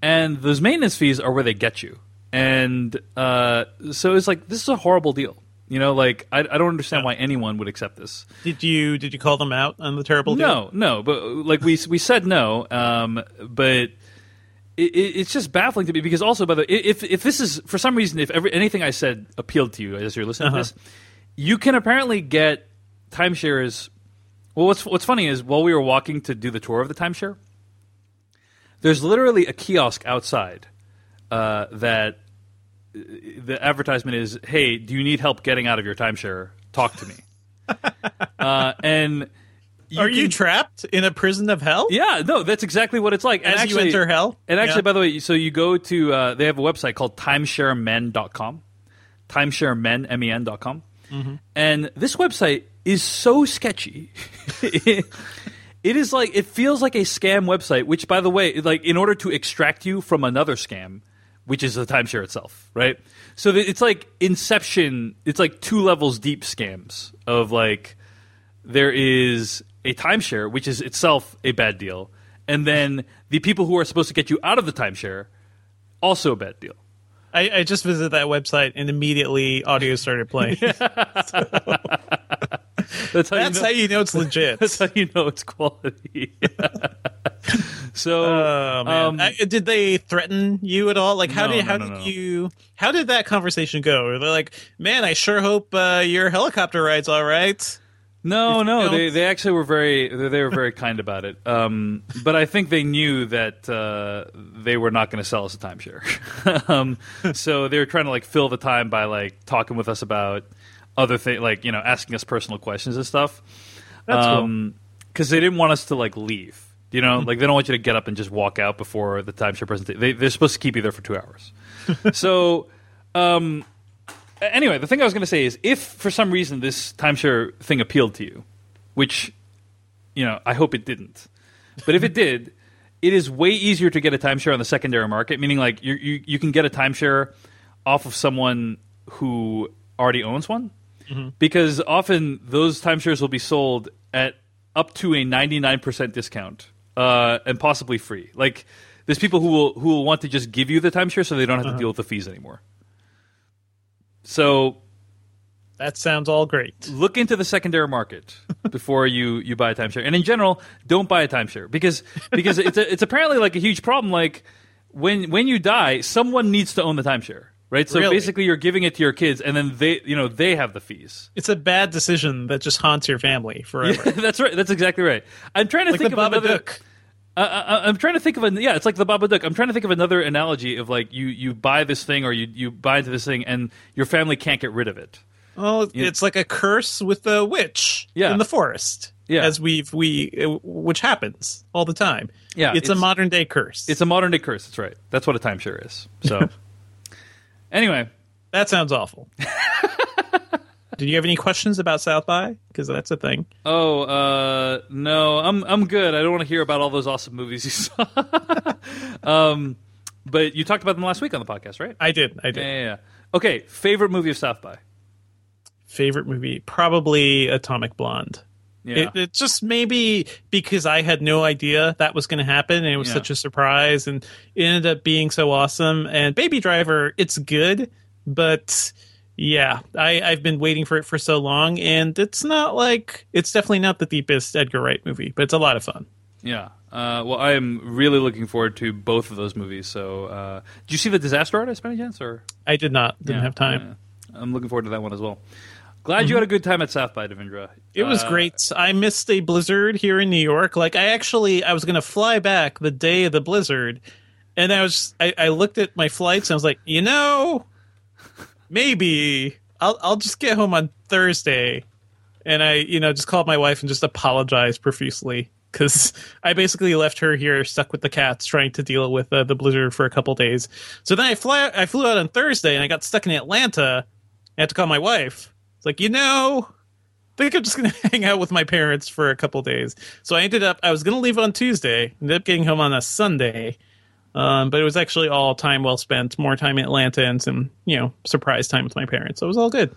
And those maintenance fees are where they get you, and uh, so it's like this is a horrible deal. You know, like I, I don't understand why anyone would accept this. Did you did you call them out on the terrible deal? No, no, but like we we said no, um, but it, it, it's just baffling to me because also by the way, if if this is for some reason if every, anything I said appealed to you as you're listening Uh-huh. to this, you can apparently get timeshares. Well, what's what's funny is while we were walking to do the tour of the timeshare, there's literally a kiosk outside uh, that uh, the advertisement is, "Hey, do you need help getting out of your timeshare? Talk to me." <laughs> uh, and Are you trapped in a prison of hell? yeah, no, that's exactly what it's like. And As you enter hell? And actually, Yeah. by the way, so you go to uh, they have a website called timesharemen.com, timesharemen m n dot com, Mhm. and this website is so sketchy. <laughs> it is like it feels like a scam website. Which, by the way, like in order to extract you from another scam, which is the timeshare itself, right? So it's like Inception. It's like two levels deep scams of like there is a timeshare, which is itself a bad deal, and then the people who are supposed to get you out of the timeshare, also a bad deal. I, I just visited that website and immediately audio started playing. <laughs> That's how, That's you know, how you know it's legit. That's how you know it's quality. <laughs> so, Oh, um, I- did they threaten you at all? Like, how No, did how no, did no. you how did that conversation go? They're like, man, I sure hope uh, your helicopter ride's all right. No, no, they they actually were very they they were very kind about it. Um, but I think they knew that uh, they were not going to sell us a timeshare. <laughs> um, so they were trying to like fill the time by like talking with us about other things, like you know, asking us personal questions and stuff. That's cool. cool. Because they didn't want us to like leave. You know, like they don't want you to get up and just walk out before the timeshare presentation. They, they're supposed to keep you there for two hours. <laughs> so, um, anyway, the thing I was going to say is, if for some reason this timeshare thing appealed to you, which you know I hope it didn't, but if it <laughs> did, it is way easier to get a timeshare on the secondary market. Meaning, like you you you can get a timeshare off of someone who already owns one, because often those timeshares will be sold at up to a ninety nine percent discount uh, and possibly free. Like there's people who will who will want to just give you the timeshare so they don't have to deal with the fees anymore. So That sounds all great. look into the secondary market <laughs> before you, you buy a timeshare. And in general, don't buy a timeshare because because it's a, it's apparently like a huge problem. Like when when you die, someone needs to own the timeshare, right? So Really? basically, you're giving it to your kids, and then they you know they have the fees. It's a bad decision that just haunts your family forever. <laughs> Yeah, that's right. That's exactly right. I'm trying to Like think of another. I, I'm trying to think of a yeah. It's like the Babadook. I'm trying to think of another analogy of like you you buy this thing or you you buy into this thing and your family can't get rid of it. Well, Yeah. it's like a curse with a witch Yeah. in the forest. Yeah. as we've we which happens all the time. Yeah, it's, a modern day curse. It's a modern day curse. That's right. That's what a timeshare is. So <laughs> anyway, that sounds awful. <laughs> Did you have any questions about South by? Because that's a thing. oh uh, no, I'm I'm good. I don't want to hear about all those awesome movies you saw. <laughs> um, but you talked about them last week on the podcast, right? I did. I did. Yeah, yeah, yeah. Okay, favorite movie of South by. Favorite movie, probably Atomic Blonde. Yeah. It, it just maybe because I had no idea that was going to happen, and it was Yeah. such a surprise, and it ended up being so awesome. And Baby Driver, it's good, but yeah, I, I've been waiting for it for so long, and it's not like it's definitely not the deepest Edgar Wright movie, but it's a lot of fun. Yeah. Uh, well, I am really looking forward to both of those movies. So, uh, did you see the Disaster Artist by any chance? Or I did not, didn't Yeah, have time. yeah. I'm looking forward to that one as well. Glad you had a good time at South by Devindra. It was Uh, great. I missed a blizzard here in New York. Like I actually, I was going to fly back the day of the blizzard, and I was, I, I looked at my flights and I was like, you know, maybe I'll, I'll just get home on Thursday, and I, you know, just called my wife and just apologized profusely because I basically left her here stuck with the cats, trying to deal with uh, the blizzard for a couple days. So then I fly, I flew out on Thursday, and I got stuck in Atlanta. I had to call my wife. It's like, you know, I think I'm just gonna <laughs> hang out with my parents for a couple days. So I ended up I was gonna leave on Tuesday, ended up getting home on a Sunday. Um, but it was actually all time well spent, more time in Atlanta and some, you know, surprise time with my parents. So it was all good.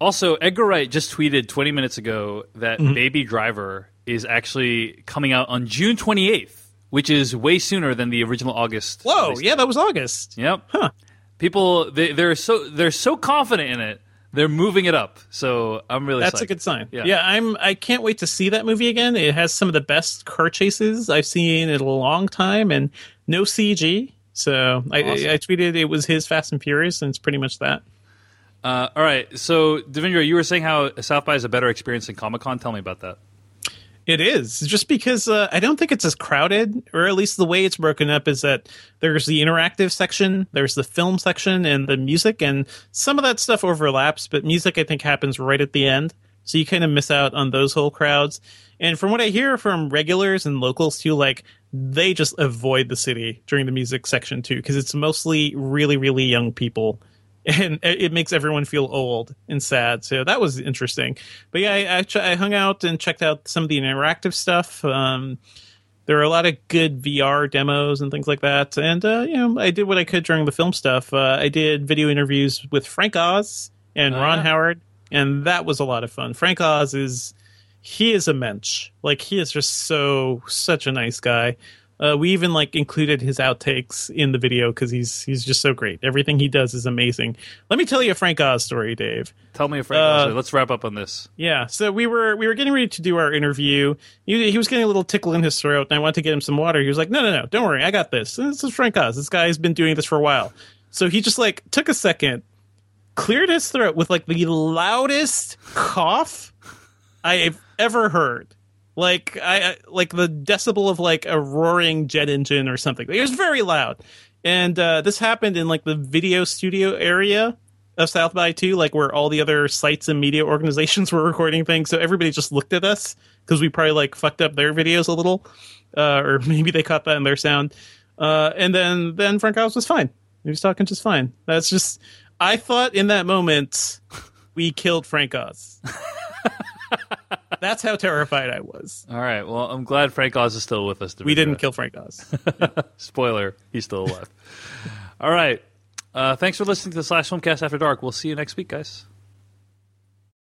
Also, Edgar Wright just tweeted 20 minutes ago that Mhm. Baby Driver is actually coming out on June 28th, which is way sooner than the original August. Whoa, yeah, that was August. Yep. Huh. People they, they're so they're so confident in it. They're moving it up. So I'm really That's psyched. a good sign. Yeah. Yeah. I'm. I can't wait to see that movie again. It has some of the best car chases I've seen in a long time, and no CG. So I, Awesome. I, I tweeted it was his Fast and Furious, and it's pretty much that. Uh, all right. So Devindra, you were saying how South by is a better experience than Comic Con. Tell me about that. It is just because uh, I don't think it's as crowded, or at least the way it's broken up is that there's the interactive section, there's the film section, and the music, and some of that stuff overlaps. But music, I think, happens right at the end, so you kind of miss out on those whole crowds. And from what I hear from regulars and locals too, like they just avoid the city during the music section too, because it's mostly really, really young people <laughs> and it makes everyone feel old and sad. So that was interesting. But yeah, I, I, ch- I hung out and checked out some of the interactive stuff. Um, there are a lot of good VR demos and things like that. And uh, you know, I did what I could during the film stuff. Uh, I did video interviews with Frank Oz and Oh, Ron. Howard, and that was a lot of fun. Frank Oz is he is a mensch. Like he is just so such a nice guy. Uh, we even like included his outtakes in the video because he's he's just so great. Everything he does is amazing. Let me tell you a Frank Oz story, Dave. Tell me, a Frank. Uh, also, let's wrap up on this. Yeah, so we were we were getting ready to do our interview. He, he was getting a little tickle in his throat, and I wanted to get him some water. He was like, "No, no, no, don't worry, I got this. This is Frank Oz. This guy's been doing this for a while." So he just like took a second, cleared his throat with like the loudest cough I've ever heard. Like I like the decibel of like a roaring jet engine or something. It was very loud, and uh, this happened in like the video studio area of South by Two, like where all the other sites and media organizations <laughs> were recording things. So everybody just looked at us because we probably like fucked up their videos a little, uh, or <laughs> maybe they caught that in their sound. Uh, and then then Frank Oz was fine. He was talking just fine. That's just I thought in that moment we killed Frank Oz. <laughs> <laughs> That's how terrified I was. All right. Well, I'm glad Frank Oz is still with us. We didn't kill Frank Oz. <laughs> Spoiler: He's still alive. All right. Uh, thanks for listening to the Slash Filmcast After Dark. We'll see you next week, guys.